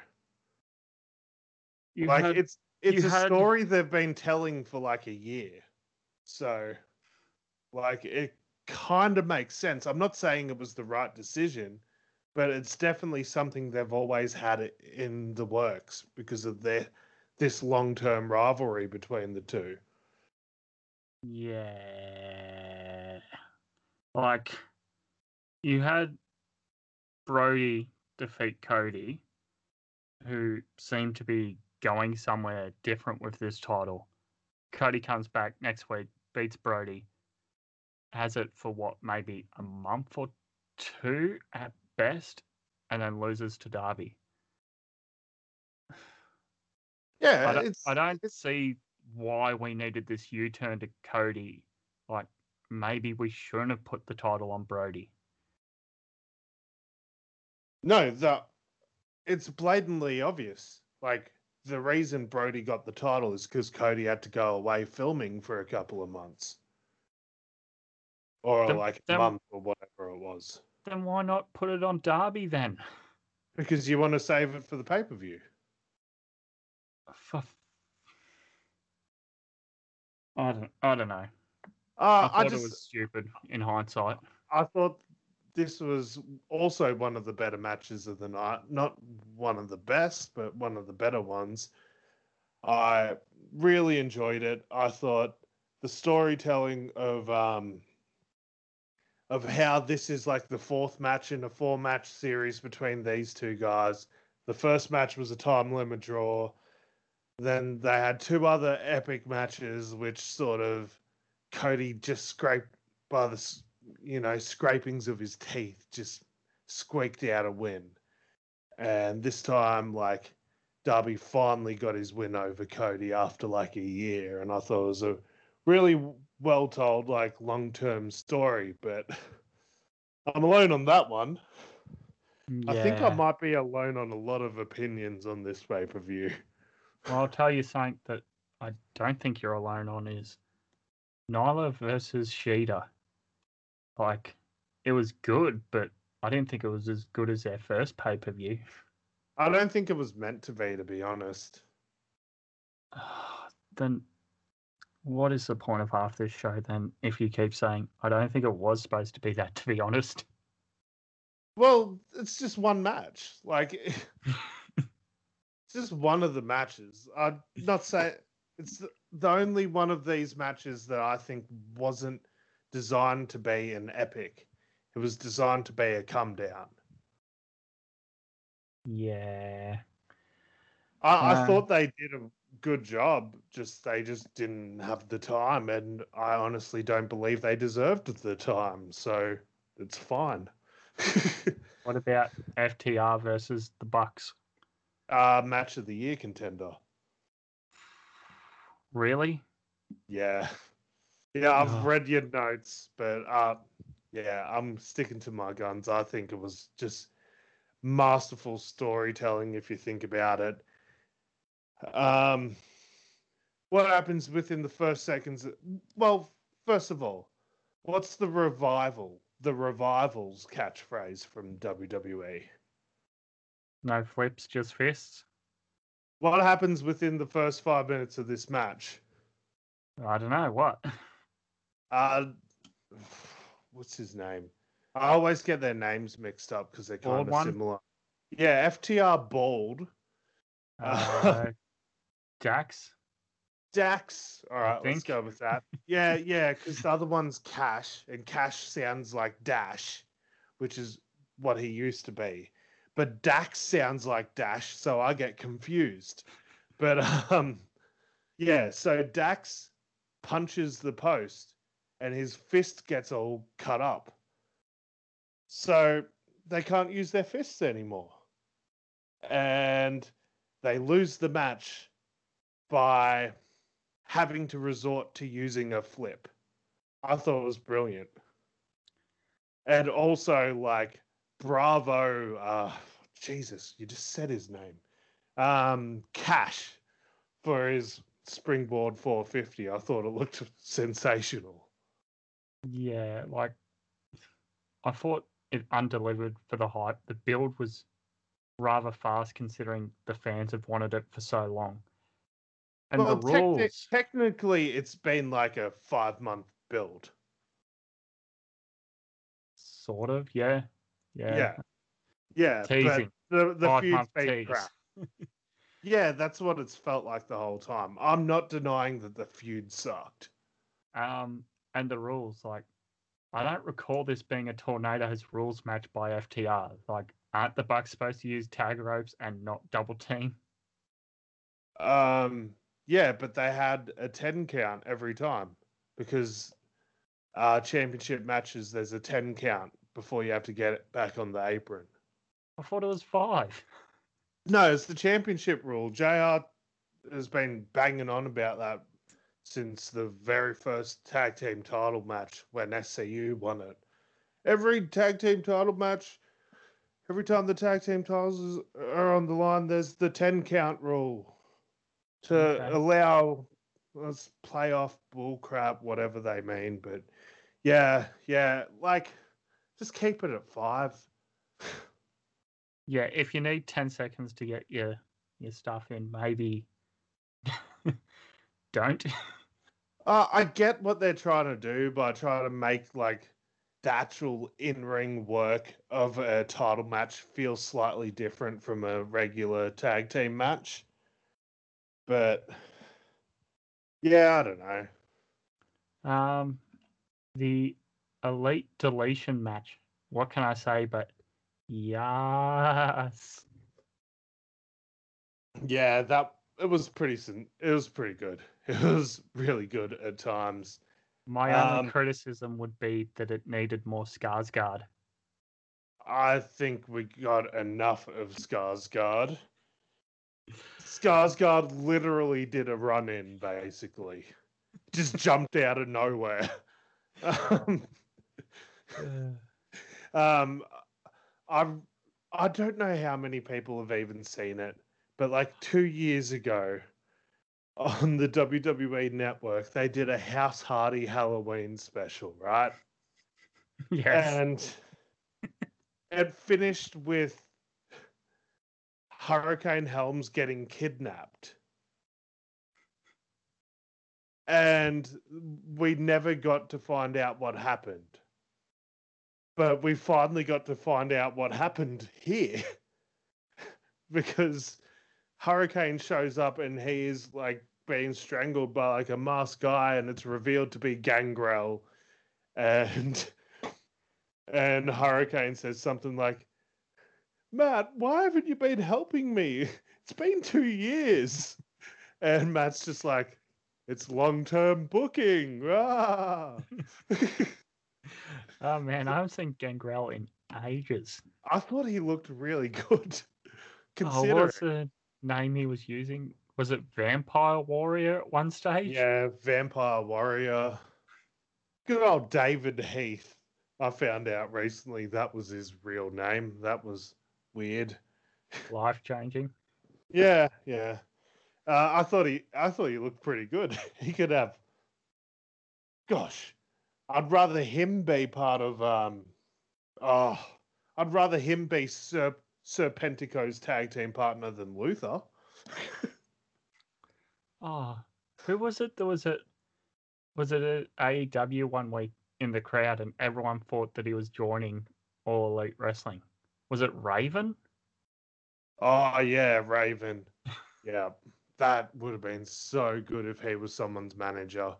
You like had- it's it's a had- story they've been telling for like a year. So like it kind of makes sense. I'm not saying it was the right decision, but it's definitely something they've always had it in the works because of their this long-term rivalry between the two. Yeah. Like, you had Brodie defeat Cody, who seemed to be going somewhere different with this title. Cody comes back next week, beats Brodie, has it for what, maybe a month or two at best, and then loses to Darby. Yeah, I don't, I don't see why we needed this U turn to Cody. Like, maybe we shouldn't have put the title on Brodie. No, the it's blatantly obvious. Like the reason Brodie got the title is because Cody had to go away filming for a couple of months, or Then- like a month or whatever it was, Then why not put it on Darby then? because you want to save it for the pay per view. For... I don't. I don't know. I Uh, thought I just it was stupid in hindsight. I thought this was also one of the better matches of the night. Not one of the best, but one of the better ones. I really enjoyed it. I thought the storytelling of um of how this is like the fourth match in a four match series between these two guys. The first match was a time limit draw. Then they had two other epic matches, which sort of Cody just scraped by the you know scrapings of his teeth, just squeaked out a win. And this time, like Darby finally got his win over Cody after like a year, and I thought it was a really well told, like long term story. But I'm alone on that one. I think I might be alone on a lot of opinions on this pay per view. Well, I'll tell you something that I don't think you're alone on is Nyla versus Shida. Like, it was good, but I didn't think it was as good as their first pay per view. I don't think it was meant to be, to be honest. then, what is the point of half this show then if you keep saying, I don't think it was supposed to be that, to be honest? Well, it's just one match. Like, it's just one of the matches. I'm not saying it's the, only one of these matches that I think wasn't designed to be an epic. It was designed to be a come down. Yeah. I, I thought they did a good job. Just they just didn't have the time, and I honestly don't believe they deserved the time. So it's fine. What about FTR versus the Bucks? uh, match of the year contender. Really? Yeah, yeah. I've Ugh. read your notes, but uh, yeah, I'm sticking to my guns. I think it was just masterful storytelling. If you think about it, um, what happens within the first seconds? Well, first of all, what's the revival? The revivals catchphrase from WWE. No flips, just fists? What happens within the first five minutes of this match? I don't know. What? Uh, what's his name? I always get their names mixed up because they're Bald kind of one? similar. Yeah, FTR Bald. Uh, Dax? Dax. All right, let's think. go with that. Yeah, yeah, because the other one's Cash, and Cash sounds like Dash, which is what he used to be. But Dax sounds like Dash, so I get confused. But um, yeah, so Dax punches the post, and his fist gets all cut up. So they can't use their fists anymore, and they lose the match by having to resort to using a flip. I thought it was brilliant. And also, like, bravo, uh, Jesus, you just said his name. Um, Cash for his springboard 450. I thought it looked sensational. Yeah, like I thought it undelivered for the hype. The build was rather fast considering the fans have wanted it for so long. And well, the techni- rules, technically, it's been like a five month build. sort of, yeah. Yeah. Yeah. Yeah. Teasing. But the, the Five feud's month been tease. crap. Yeah, that's what it's felt like the whole time. I'm not denying that the feud sucked. Um, and the rules, like, I don't recall this being a tornadoes rules match by FTR. Like, aren't the Bucks supposed to use tag ropes and not double team? Um, yeah, but they had a 10 count every time because uh, championship matches, there's a 10 count before you have to get it back on the apron. I thought it was five. No, it's the championship rule. JR has been banging on about that since the very first tag team title match when SCU won it. Every tag team title match, every time the tag team titles are on the line, there's the 10 count rule to Okay. allow let's playoff bull crap, whatever they mean. But yeah, yeah, like just keep it at five. Yeah, if you need ten seconds to get your your stuff in, maybe don't. Uh, I get what they're trying to do by trying to make like the actual in-ring work of a title match feel slightly different from a regular tag team match. But yeah, I don't know. Um, the elite deletion match. What can I say? But yes, Yeah, that it was pretty it was pretty good. It was really good at times. my only Um, criticism would be that it needed more Skarsgård. I think we got enough of Skarsgård. Skarsgård literally did a run in, basically. Just jumped out of nowhere. Um, um, I I don't know how many people have even seen it, but like two years ago on the WWE network, they did a House Hardy Halloween special, right? Yes. And it finished with Hurricane Helms getting kidnapped. And we never got to find out what happened. But we finally got to find out what happened here. because Hurricane shows up and he is like being strangled by like a masked guy and it's revealed to be Gangrel. And and Hurricane says something like, Matt, why haven't you been helping me? It's been two years. And Matt's just like, it's long term booking. Ah. oh man, I haven't seen Gangrel in ages. I thought he looked really good. Oh, Considering. what was the name he was using? Was it Vampire Warrior at one stage? Yeah, Vampire Warrior. Good old David Heath. I found out recently that was his real name. That was weird. Life changing. Yeah, yeah. Uh, I thought he, I thought he looked pretty good. he could have. Gosh, I'd rather him be part of. Um, oh, I'd rather him be Sir Serpentico's tag team partner than Luther. Oh, who was it? There was it. was it a AEW one week in the crowd, and everyone thought that he was joining All Elite Wrestling. Was it Raven? Oh yeah, Raven. Yeah, that would have been so good if he was someone's manager.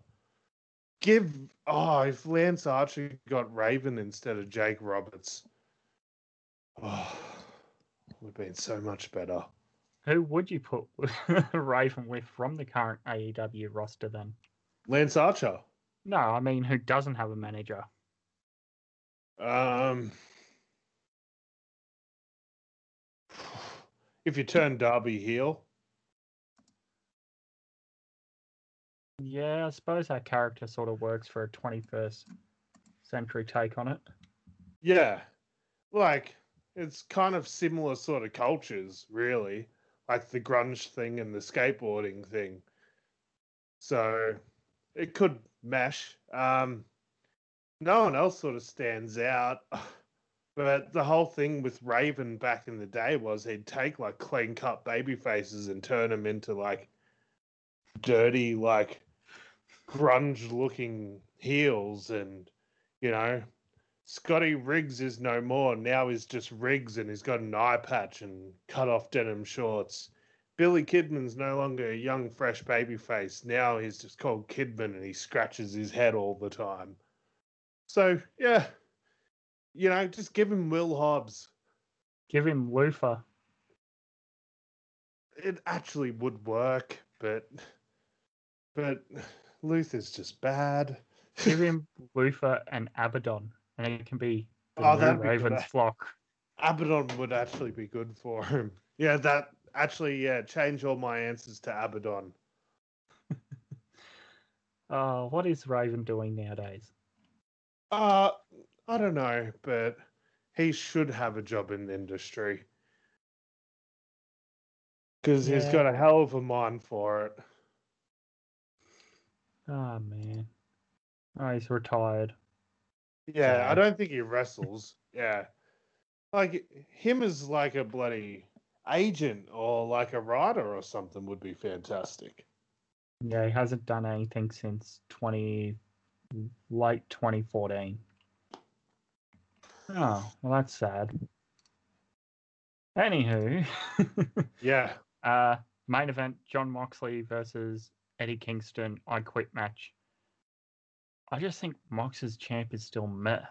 Give oh, if Lance Archer got Raven instead of Jake Roberts, oh, would have been so much better. Who would you put Raven with from the current AEW roster then? Lance Archer. No, I mean who doesn't have a manager? Um, if you turn Darby heel, Yeah, I suppose that character sort of works for a 21st century take on it. yeah, like it's kind of similar sort of cultures, really, like the grunge thing and the skateboarding thing. So it could mesh. Um, no one else sort of stands out. But the whole thing with Raven back in the day was he'd take like clean cut baby faces and turn them into like dirty, like grunge looking heels. And, you know, Scotty Riggs is no more. Now he's just Riggs and he's got an eye patch and cut off denim shorts. Billy Kidman's no longer a young, fresh baby face. Now he's just called Kidman and he scratches his head all the time. So, yeah, you know, just give him Will Hobbs. Give him Lufa. It actually would work, but but Luther's just bad. Give him Lufa and Abaddon, and it can be the Oh, new. Ravens flock. Abaddon would actually be good for him. Yeah, that actually, yeah, change all my answers to Abaddon. Oh, what is Raven doing nowadays? Uh, I don't know, but he should have a job in the industry because he's got a hell of a mind for it. Oh man. Oh, he's retired. Yeah, I don't think he wrestles. yeah. Like him as like a bloody agent or like a writer or something would be fantastic. Yeah, he hasn't done anything since twenty late twenty fourteen. Oh, well that's sad. Anywho, Yeah. uh main event Jon Moxley versus Eddie Kingston I quit match. I just think Mox's champ is still meh.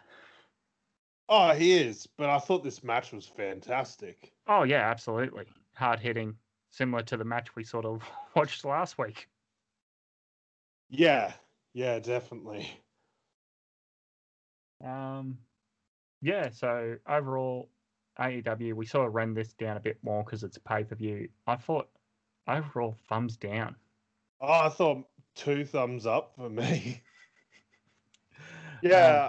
Oh, he is, but I thought this match was fantastic. Oh yeah, absolutely. Hard hitting, similar to the match we sort of watched last week. Yeah. Yeah, definitely. Um, yeah. So overall, AEW we sort of ran this down a bit more because it's pay per view. I thought overall thumbs down. Oh, I thought two thumbs up for me. Yeah,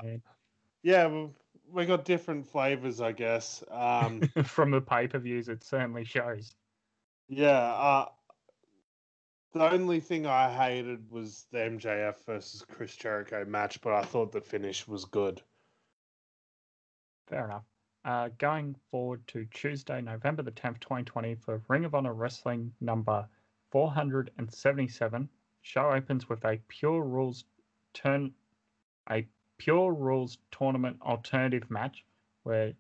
yeah. w- we got different flavors, I guess. Um, From the pay per views, it certainly shows. yeah. Uh, the only thing I hated was the MJF versus Chris Jericho match, but I thought the finish was good. Fair enough. Uh, going forward to Tuesday, November the 10th, 2020, for Ring of Honor Wrestling number 477. Show opens with a Pure Rules turn, a Pure Rules tournament alternative match where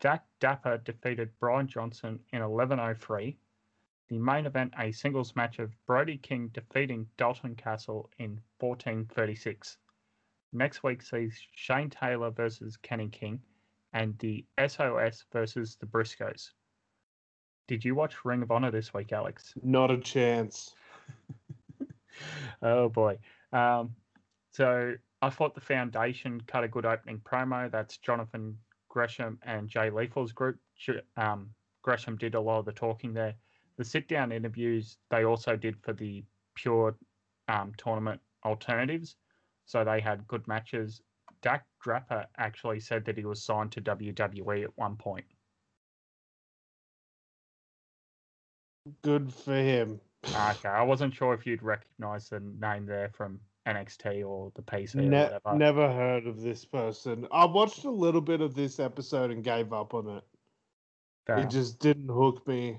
Jack Dapper defeated Brian Johnson in 11:03. The main event, a singles match of Brody King defeating Dalton Castle in 14:36. Next week sees Shane Taylor versus Kenny King and the SOS versus the Briscoes. Did you watch Ring of Honor this week, Alex? Not a chance. oh boy. Um, so I thought the Foundation cut a good opening promo. That's Jonathan Gresham and Jay Lethal's group. Um, Gresham did a lot of the talking there. The sit down interviews they also did for the pure um, tournament alternatives. So they had good matches. Dak Draper actually said that he was signed to WWE at one point. Good for him. Okay, I wasn't sure if you'd recognize the name there from NXT or the PC or Ne- whatever. never heard of this person. I watched a little bit of this episode and gave up on it. Fair it just didn't hook me.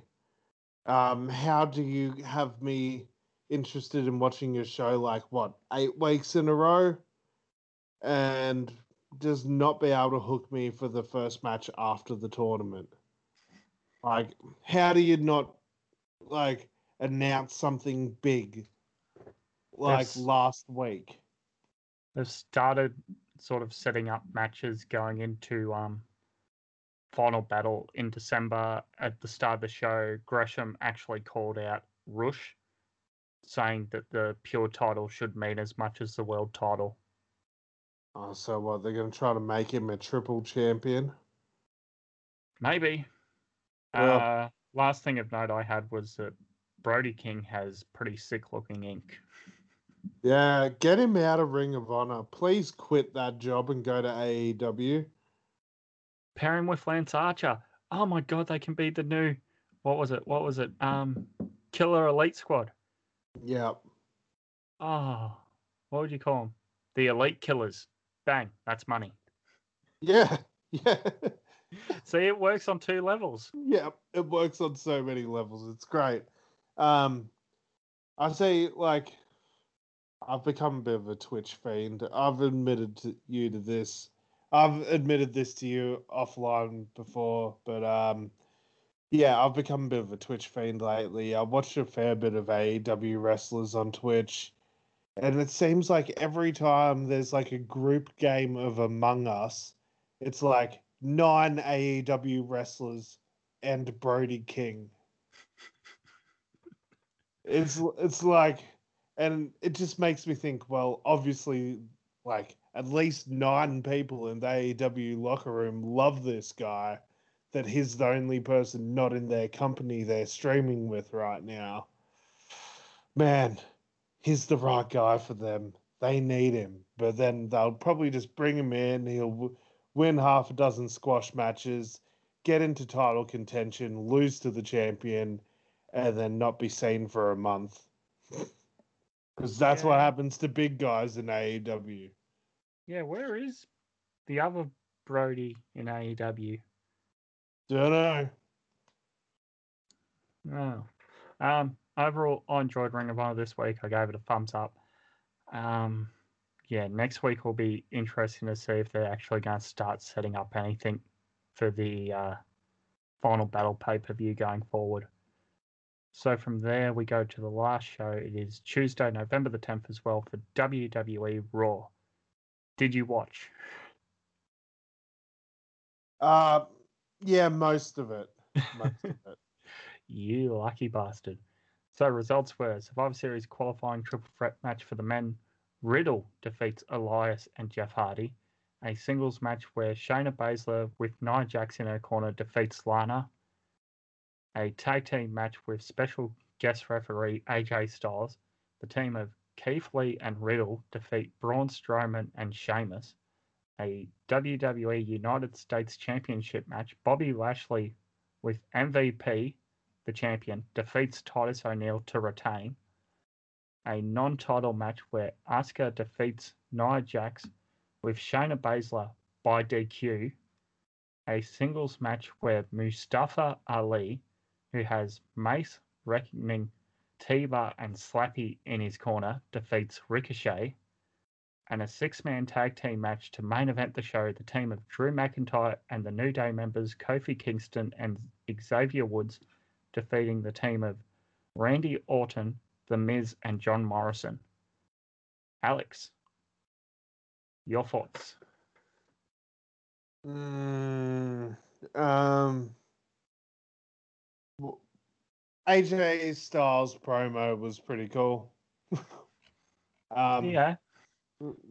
Um, how do you have me interested in watching your show like what eight weeks in a row, and just not be able to hook me for the first match after the tournament? Like, how do you not like announce something big like Yes. last week? They've started sort of setting up matches going into um final battle in December. At the start of the show, Gresham actually called out Rush, saying that the pure title should mean as much as the world title. Oh, so what? They're going to try to make him a triple champion? Maybe. Well- uh, last thing of note I had was that Brody King has pretty sick looking ink. Yeah, get him out of Ring of Honor. Please quit that job and go to AEW. Pair him with Lance Archer. Oh my god, they can be the new what was it? What was it? Um Killer Elite Squad. Yeah. Oh, what would you call them? The Elite Killers. Bang, that's money. Yeah. Yeah. See, it works on two levels. yeah. It works on so many levels. It's great. Um I say like I've become a bit of a Twitch fiend. I've admitted to you to this. I've admitted this to you offline before, but um yeah, I've become a bit of a Twitch fiend lately. I watched a fair bit of AEW wrestlers on Twitch. And it seems like every time there's like a group game of Among Us, it's like nine AEW wrestlers and Brody King. It's it's like, and it just makes me think. Well, obviously, like at least nine people in the AEW locker room love this guy. That he's the only person not in their company they're streaming with right now. Man, he's the right guy for them. They need him, but then they'll probably just bring him in. He'll w- win half a dozen squash matches, get into title contention, lose to the champion, and then not be seen for a month. Because that's what happens to big guys in AEW. Yeah, where is the other Brody in AEW? Don't know. Oh. Um, overall, I enjoyed Ring of Honor this week. I gave it a thumbs up. Um, yeah, next week will be interesting to see if they're actually going to start setting up anything for the uh, final battle pay per view going forward. So from there, we go to the last show. It is Tuesday, November the 10th as well for WWE Raw. Did you watch? Uh, yeah, most of it. Most of it. You lucky bastard. So results were Survivor Series qualifying triple threat match for the men. Riddle defeats Elias and Jeff Hardy. A singles match where Shayna Baszler with Nia Jax in her corner defeats Lana. A tag team match with special guest referee AJ Styles. The team of Keith Lee and Riddle defeat Braun Strowman and Sheamus. a WWE United States Championship match. Bobby Lashley with MVP, the champion, defeats Titus O'Neil to retain. A non title match where Asuka defeats Nia Jax with Shayna Baszler by DQ. A singles match where Mustafa Ali, who has Mace, Reckoning, T-Bar, and Slappy in his corner, defeats Ricochet and a six man tag team match to main event the show the team of Drew McIntyre and the New Day members Kofi Kingston and Xavier Woods defeating the team of Randy Orton, The Miz, and John Morrison. Alex, your thoughts? Mm, um, AJ Styles promo was pretty cool. um, yeah,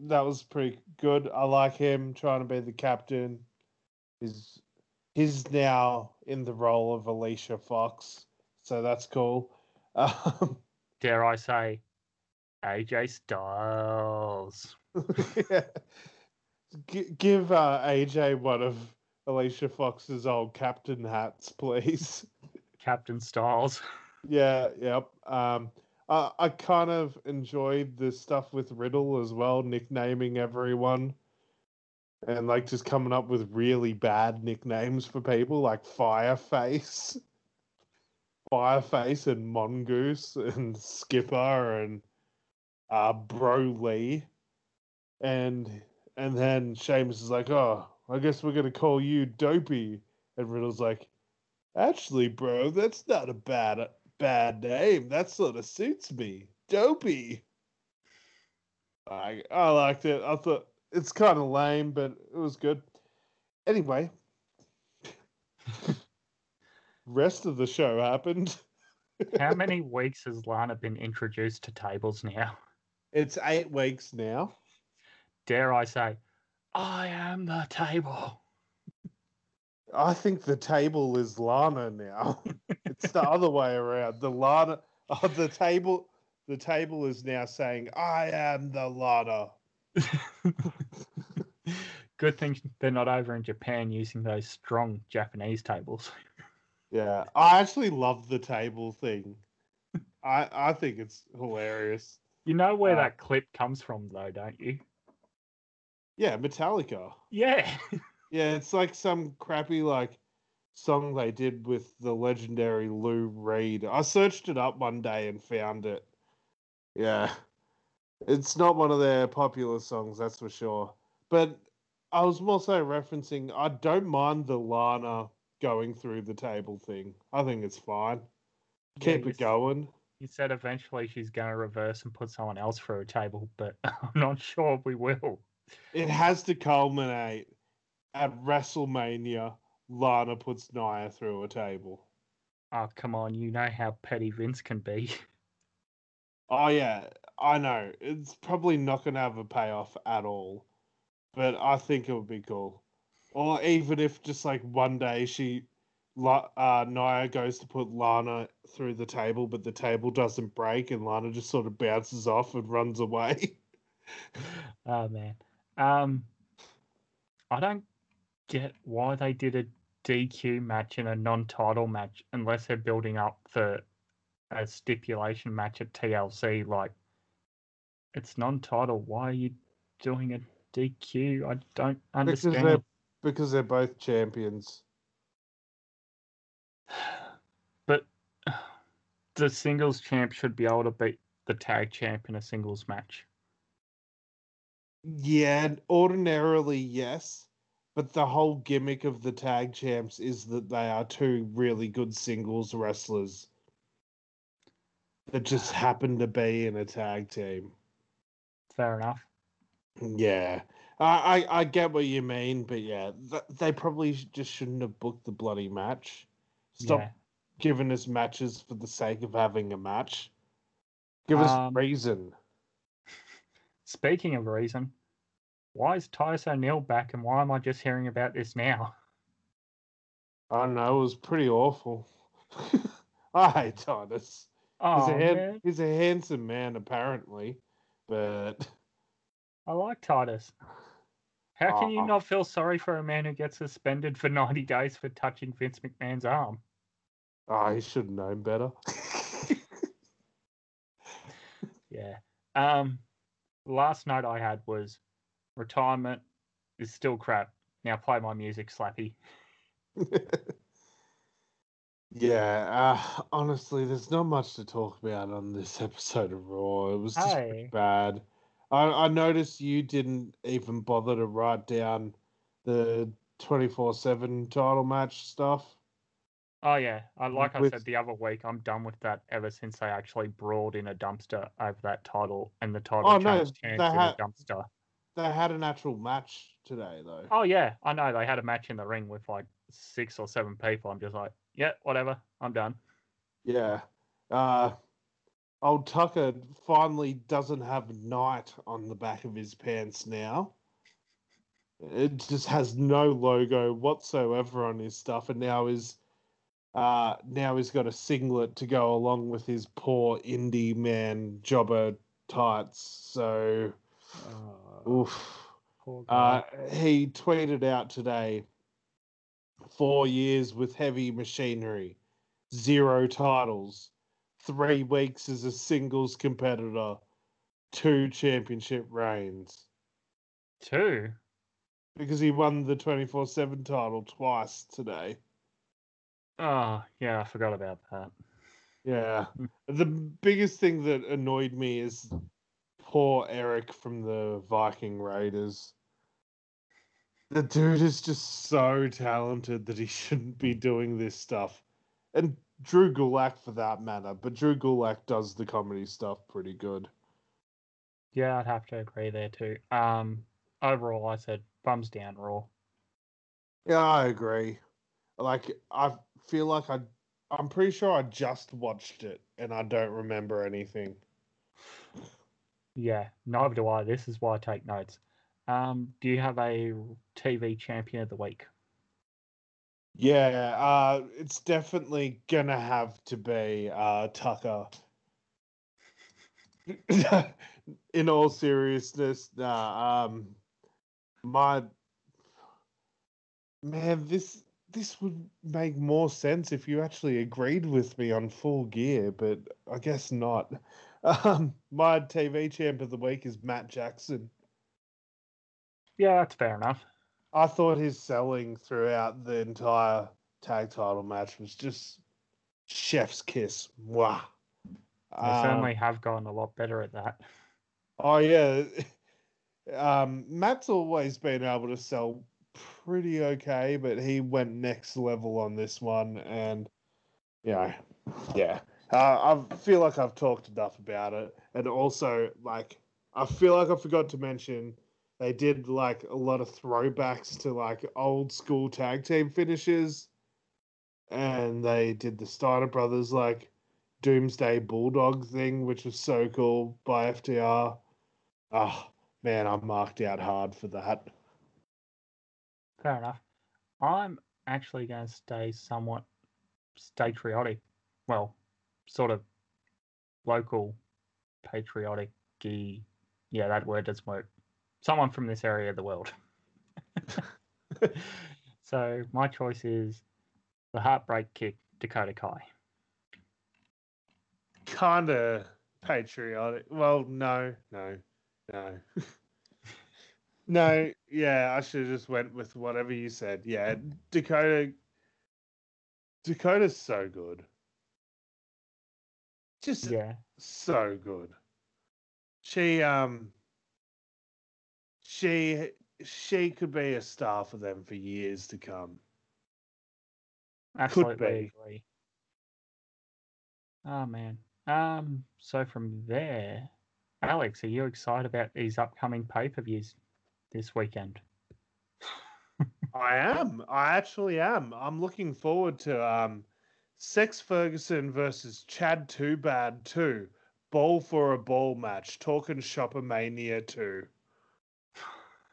that was pretty good. I like him trying to be the captain. He's he's now in the role of Alicia Fox, so that's cool. Um, Dare I say, AJ Styles? yeah. G- give uh, AJ one of Alicia Fox's old captain hats, please. Captain Styles. Yeah, yep. Um, I, I kind of enjoyed the stuff with Riddle as well, nicknaming everyone and like just coming up with really bad nicknames for people like Fireface, Fireface, and Mongoose, and Skipper, and uh, Broly, and and then Sheamus is like, "Oh, I guess we're gonna call you Dopey," and Riddle's like, "Actually, bro, that's not a bad bad name. That sort of suits me. Dopey. I I liked it. I thought it's kind of lame, but it was good. Anyway, rest of the show happened. How many weeks has Lana been introduced to tables now? It's eight weeks now. Dare I say, I am the table. I think the table is Lana now. it's the other way around. The Lana, oh, the table, the table is now saying, "I am the Lana." Good thing they're not over in Japan using those strong Japanese tables. Yeah, I actually love the table thing. I I think it's hilarious. You know where Uh, that clip comes from, though, don't you? Yeah, Metallica. Yeah. Yeah, it's like some crappy like song they did with the legendary Lou Reed. I searched it up one day and found it. Yeah. It's not one of their popular songs, that's for sure. But I was more so referencing I don't mind the Lana going through the table thing. I think it's fine. Yeah, Keep it going. You said eventually she's going to reverse and put someone else through a table, but I'm not sure we will. It has to culminate at WrestleMania. Lana puts Nia through a table. Oh, come on. You know how petty Vince can be. Oh yeah, I know. It's probably not going to have a payoff at all, but I think it would be cool. Or even if just like one day she, uh, Nia goes to put Lana through the table, but the table doesn't break, and Lana just sort of bounces off and runs away. Oh, man. Um, I don't get why they did a DQ match and a non title match unless they're building up for a stipulation match at TLC. Like, it's non title. Why are you doing a DQ? I don't because understand. they're because they're both champions. But the singles champ should be able to beat the tag champ in a singles match. Yeah, ordinarily yes, but the whole gimmick of the tag champs is that they are two really good singles wrestlers that just happen to be in a tag team. Fair enough. Yeah, I I, I get what you mean, but yeah, th- they probably just shouldn't have booked the bloody match. Stop Yeah. giving us matches for the sake of having a match. Give us Um, reason. Speaking of reason, why is Titus O'Neil back and why am I just hearing about this now? I don't know. It was pretty awful. I hate Titus. Oh, he's, a hand- he's a handsome man, apparently, but I like Titus. How can you Aw. not feel sorry for a man who gets suspended for 90 days for touching Vince McMahon's arm? Oh, he should have known better. Yeah. Um, last note I had was retirement is still crap. Now play my music, Slappy. yeah, uh, honestly, there's not much to talk about on this episode of Raw. It was just Hey. bad. I, I noticed you didn't even bother to write down the 24 7 title match stuff. Oh yeah, I, like I said the other week, I'm done with that. Ever since they actually brawled in a dumpster over that title, and the title Oh, no, changed hands they in had- a dumpster. They had an actual match today, though. Oh yeah, I know they had a match in the ring with like six or seven people. I'm just like, yeah, whatever, I'm done. Yeah. Uh, old Tucker finally doesn't have Knight on the back of his pants now. It just has no logo whatsoever on his stuff, and now is uh now he's got a singlet to go along with his poor indie man jobber tights. So Oh, oof. poor Uh, he tweeted out today four years with heavy machinery, zero titles, three weeks as a singles competitor, two championship reigns. Two. Because he won the 24 7 title twice today. Oh yeah, I forgot about that. Yeah. Mm. The biggest thing that annoyed me is poor Erik from the Viking Raiders. The dude is just so talented that he shouldn't be doing this stuff. And Drew Gulak for that matter, but Drew Gulak does the comedy stuff pretty good. Yeah, I'd have to agree there too. Um, overall, I said bums down Raw. Yeah, I agree. Like I feel like I I'm pretty sure I just watched it and I don't remember anything. Yeah, neither do I. This is why I take notes. Um, do you have a TV champion of the week? Yeah, uh, it's definitely gonna have to be uh, Tucker. In all seriousness, nah, um, my man, this this would make more sense if you actually agreed with me on full gear, but I guess not. Um, my TV champ of the week is Matt Jackson. Yeah, that's fair enough. I thought his selling throughout the entire tag title match was just chef's kiss. Wow. They certainly have gotten a lot better at that. oh yeah. Um, Matt's always been able to sell pretty okay, but he went next level on this one, and you know, yeah. Uh, I feel like I've talked enough about it, and also like I feel like I forgot to mention they did like a lot of throwbacks to like old school tag team finishes, and they did the Steiner brothers like Doomsday Bulldog thing, which was so cool by FTR. Oh ah, man, I'm marked out hard for that. Fair enough. I'm actually going to stay somewhat patriotic. Well, sort of local patriotic Yeah, that word doesn't work. Someone from this area of the world. so my choice is the heartbreak kick Dakota Kai. Kind of patriotic. Well, no, no, no. no, yeah, I should have just went with whatever you said. Yeah, Dakota. Dakota's so good. Just Yeah. so good. She um she she could be a star for them for years to come. Absolutely be. agree. Oh man. Um. So from there, Alex, are you excited about these upcoming pay per views this weekend? I am. I actually am. I'm looking forward to um Sex Ferguson versus Chad Too Bad 2. Ball for a ball match. Talking Shopper Mania 2.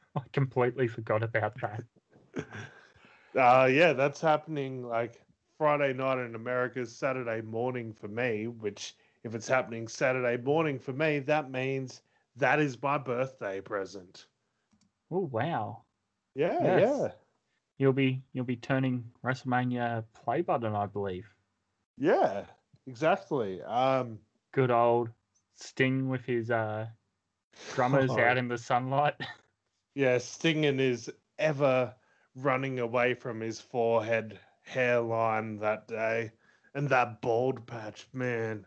I completely forgot about that. Uh yeah, that's happening like Friday night in America, Saturday morning for me, which if it's happening Saturday morning for me, that means that is my birthday present. Oh wow! Yeah, Yes. yeah, You'll be you'll be turning WrestleMania play button, I believe. yeah. Exactly. Um, Good old Sting with his uh, drummers Oh. out in the sunlight. Yeah, Stinging is ever running away from his forehead hairline that day, and that bald patch, man,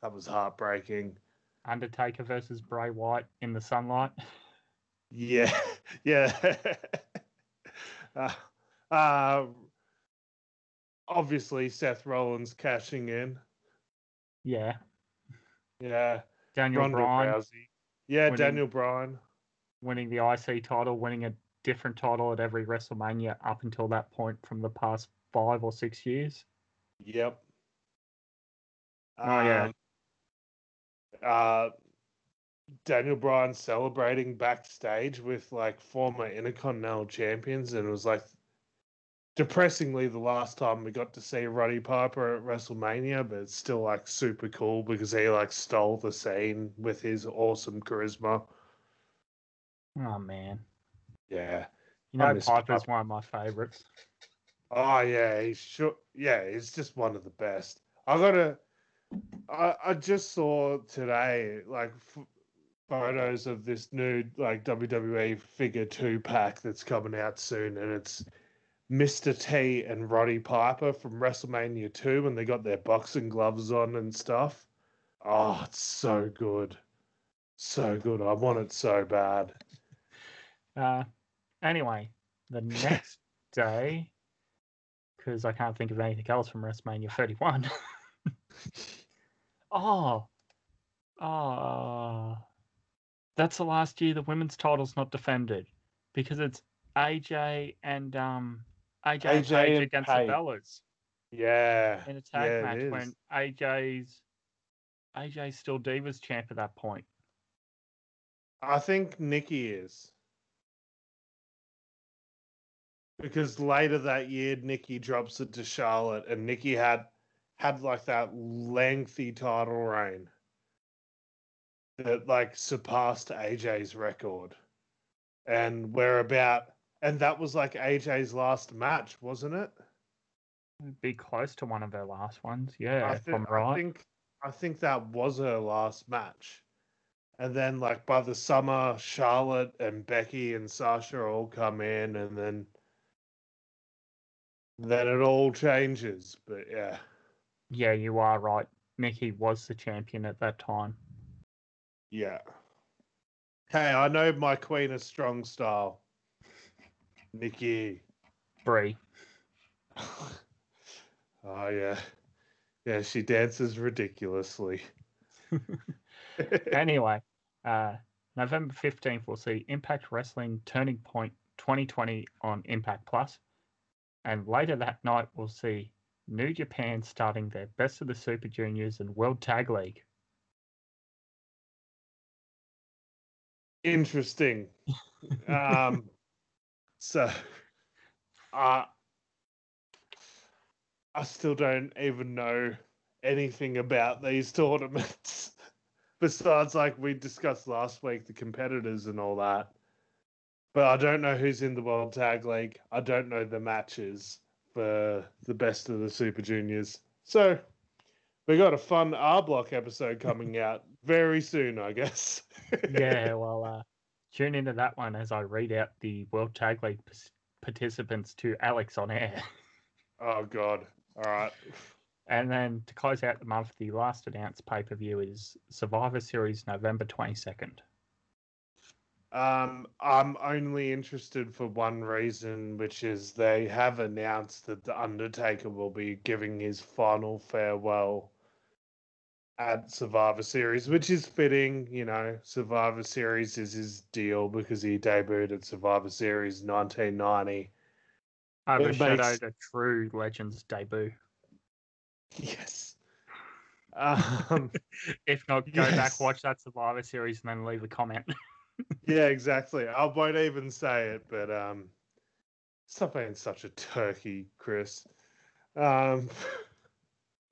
that was heartbreaking. Undertaker versus Bray Wyatt in the sunlight. Yeah, yeah. uh, uh, obviously, Seth Rollins cashing in. Yeah. Yeah, Daniel Ronda Bryan Rousey. Yeah, winning. Daniel Bryan. Winning the IC title, winning a different title at every WrestleMania up until that point from the past five or six years. Yep. Oh, yeah. Um, Uh, Daniel Bryan celebrating backstage with like former Intercontinental champions, and it was like depressingly the last time we got to see Roddy Piper at WrestleMania, but it's still like super cool because he like stole the scene with his awesome charisma. Oh man. Yeah. You know Piper's one of my favourites. Oh yeah, he's sure. Yeah, he's just one of the best. I gotta. I I just saw today like f- photos of this new like WWE Figure Two pack that's coming out soon, and it's Mr. T and Roddy Piper from WrestleMania Two when they got their boxing gloves on and stuff. Oh, it's so good, so good. I want it so bad. Uh, anyway, the next day, because I can't think of anything else from WrestleMania 31. oh, oh, that's the last year the women's title's not defended because it's AJ and um AJ, and AJ and against the Bellas Yeah, in a tag yeah, match when AJ's AJ's still Divas champ at that point. I think Nikki is. Because later that year, Nikki drops it to Charlotte, and Nikki had had like that lengthy title reign that like surpassed AJ's record. And we're about, and that was like AJ's last match, wasn't it? It'd be close to one of her last ones, yeah, I, I'm I think I think that was her last match. And then like by the summer, Charlotte and Becky and Sasha all come in and then then it all changes. But yeah. Yeah, you are right. Nikki was the champion at that time. Yeah. Hey, I know my queen of strong style. Nikki. Brie. oh yeah. Yeah, she dances ridiculously. anyway, uh, November 15th, we'll see Impact Wrestling Turning Point 2020 on Impact Plus. And later that night, we'll see New Japan starting their Best of the Super Juniors and World Tag League. interesting. um, so, uh, I still don't even know anything about these tournaments besides like we discussed last week, the competitors and all that. But I don't know who's in the World Tag League. I don't know the matches for the best of the Super Juniors. So we got a fun R Block episode coming out very soon, I guess. yeah, well, uh, tune into that one as I read out the World Tag League pers- participants to Alex on air. Oh God! All right. And then to close out the month, the last announced pay per view is Survivor Series November 22nd. Um, I'm only interested for one reason, which is they have announced that the Undertaker will be giving his final farewell at Survivor Series, which is fitting. You know, Survivor Series is his deal because he debuted at Survivor Series 1990. Overshadowed makes- a true Legends debut. Yes. Um. If not, go back, watch that Survivor Series, and then leave a comment. Yeah, exactly. I won't even say it, but um, stop being such a turkey, Chris. Um,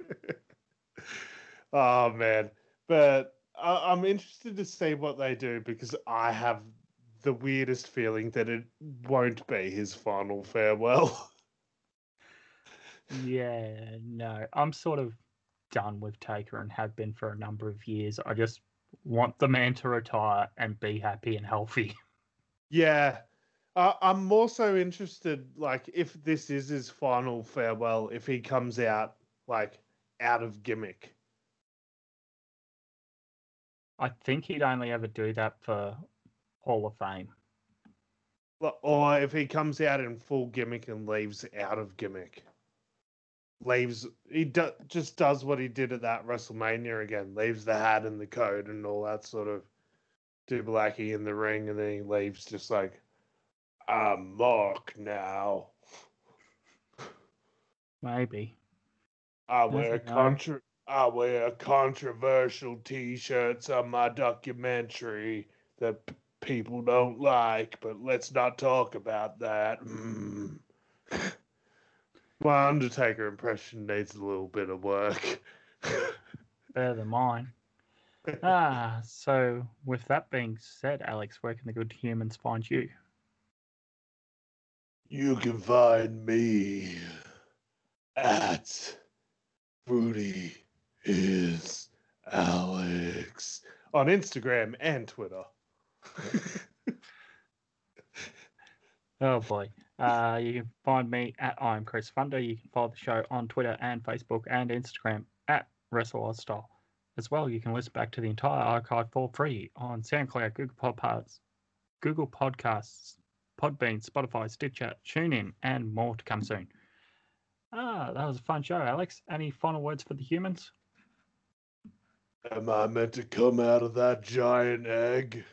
oh man, but I, I'm interested to see what they do because I have the weirdest feeling that it won't be his final farewell. yeah, no, I'm sort of done with Taker and have been for a number of years. I just want the man to retire and be happy and healthy. Yeah. Uh, I'm more so interested, like, if this is his final farewell, if he comes out, like, out of gimmick. I think he'd only ever do that for Hall of Fame. Or if he comes out in full gimmick and leaves out of gimmick. Leaves, he do, just does what he did at that WrestleMania again. Leaves the hat and the coat and all that sort of do Blackie in the ring, and then he leaves just like, I'm Mark now. Maybe. I wear contra- I wear controversial T-shirts on my documentary that p- people don't like, but let's not talk about that. Mm. My Undertaker impression needs a little bit of work. Better than mine. ah, so with that being said, Alex, where can the good humans find you? You can find me at Fruity is Alex on Instagram and Twitter. oh boy. Uh, you can find me at I'm Chris Thunder. You can follow the show on Twitter and Facebook and Instagram at Wrestle Style. As well, you can listen back to the entire archive for free on SoundCloud, Google Podcasts, Google Podcasts, Podbean, Spotify, Stitcher, TuneIn, and more to come soon. Ah, that was a fun show, Alex. Any final words for the humans? Am I meant to come out of that giant egg?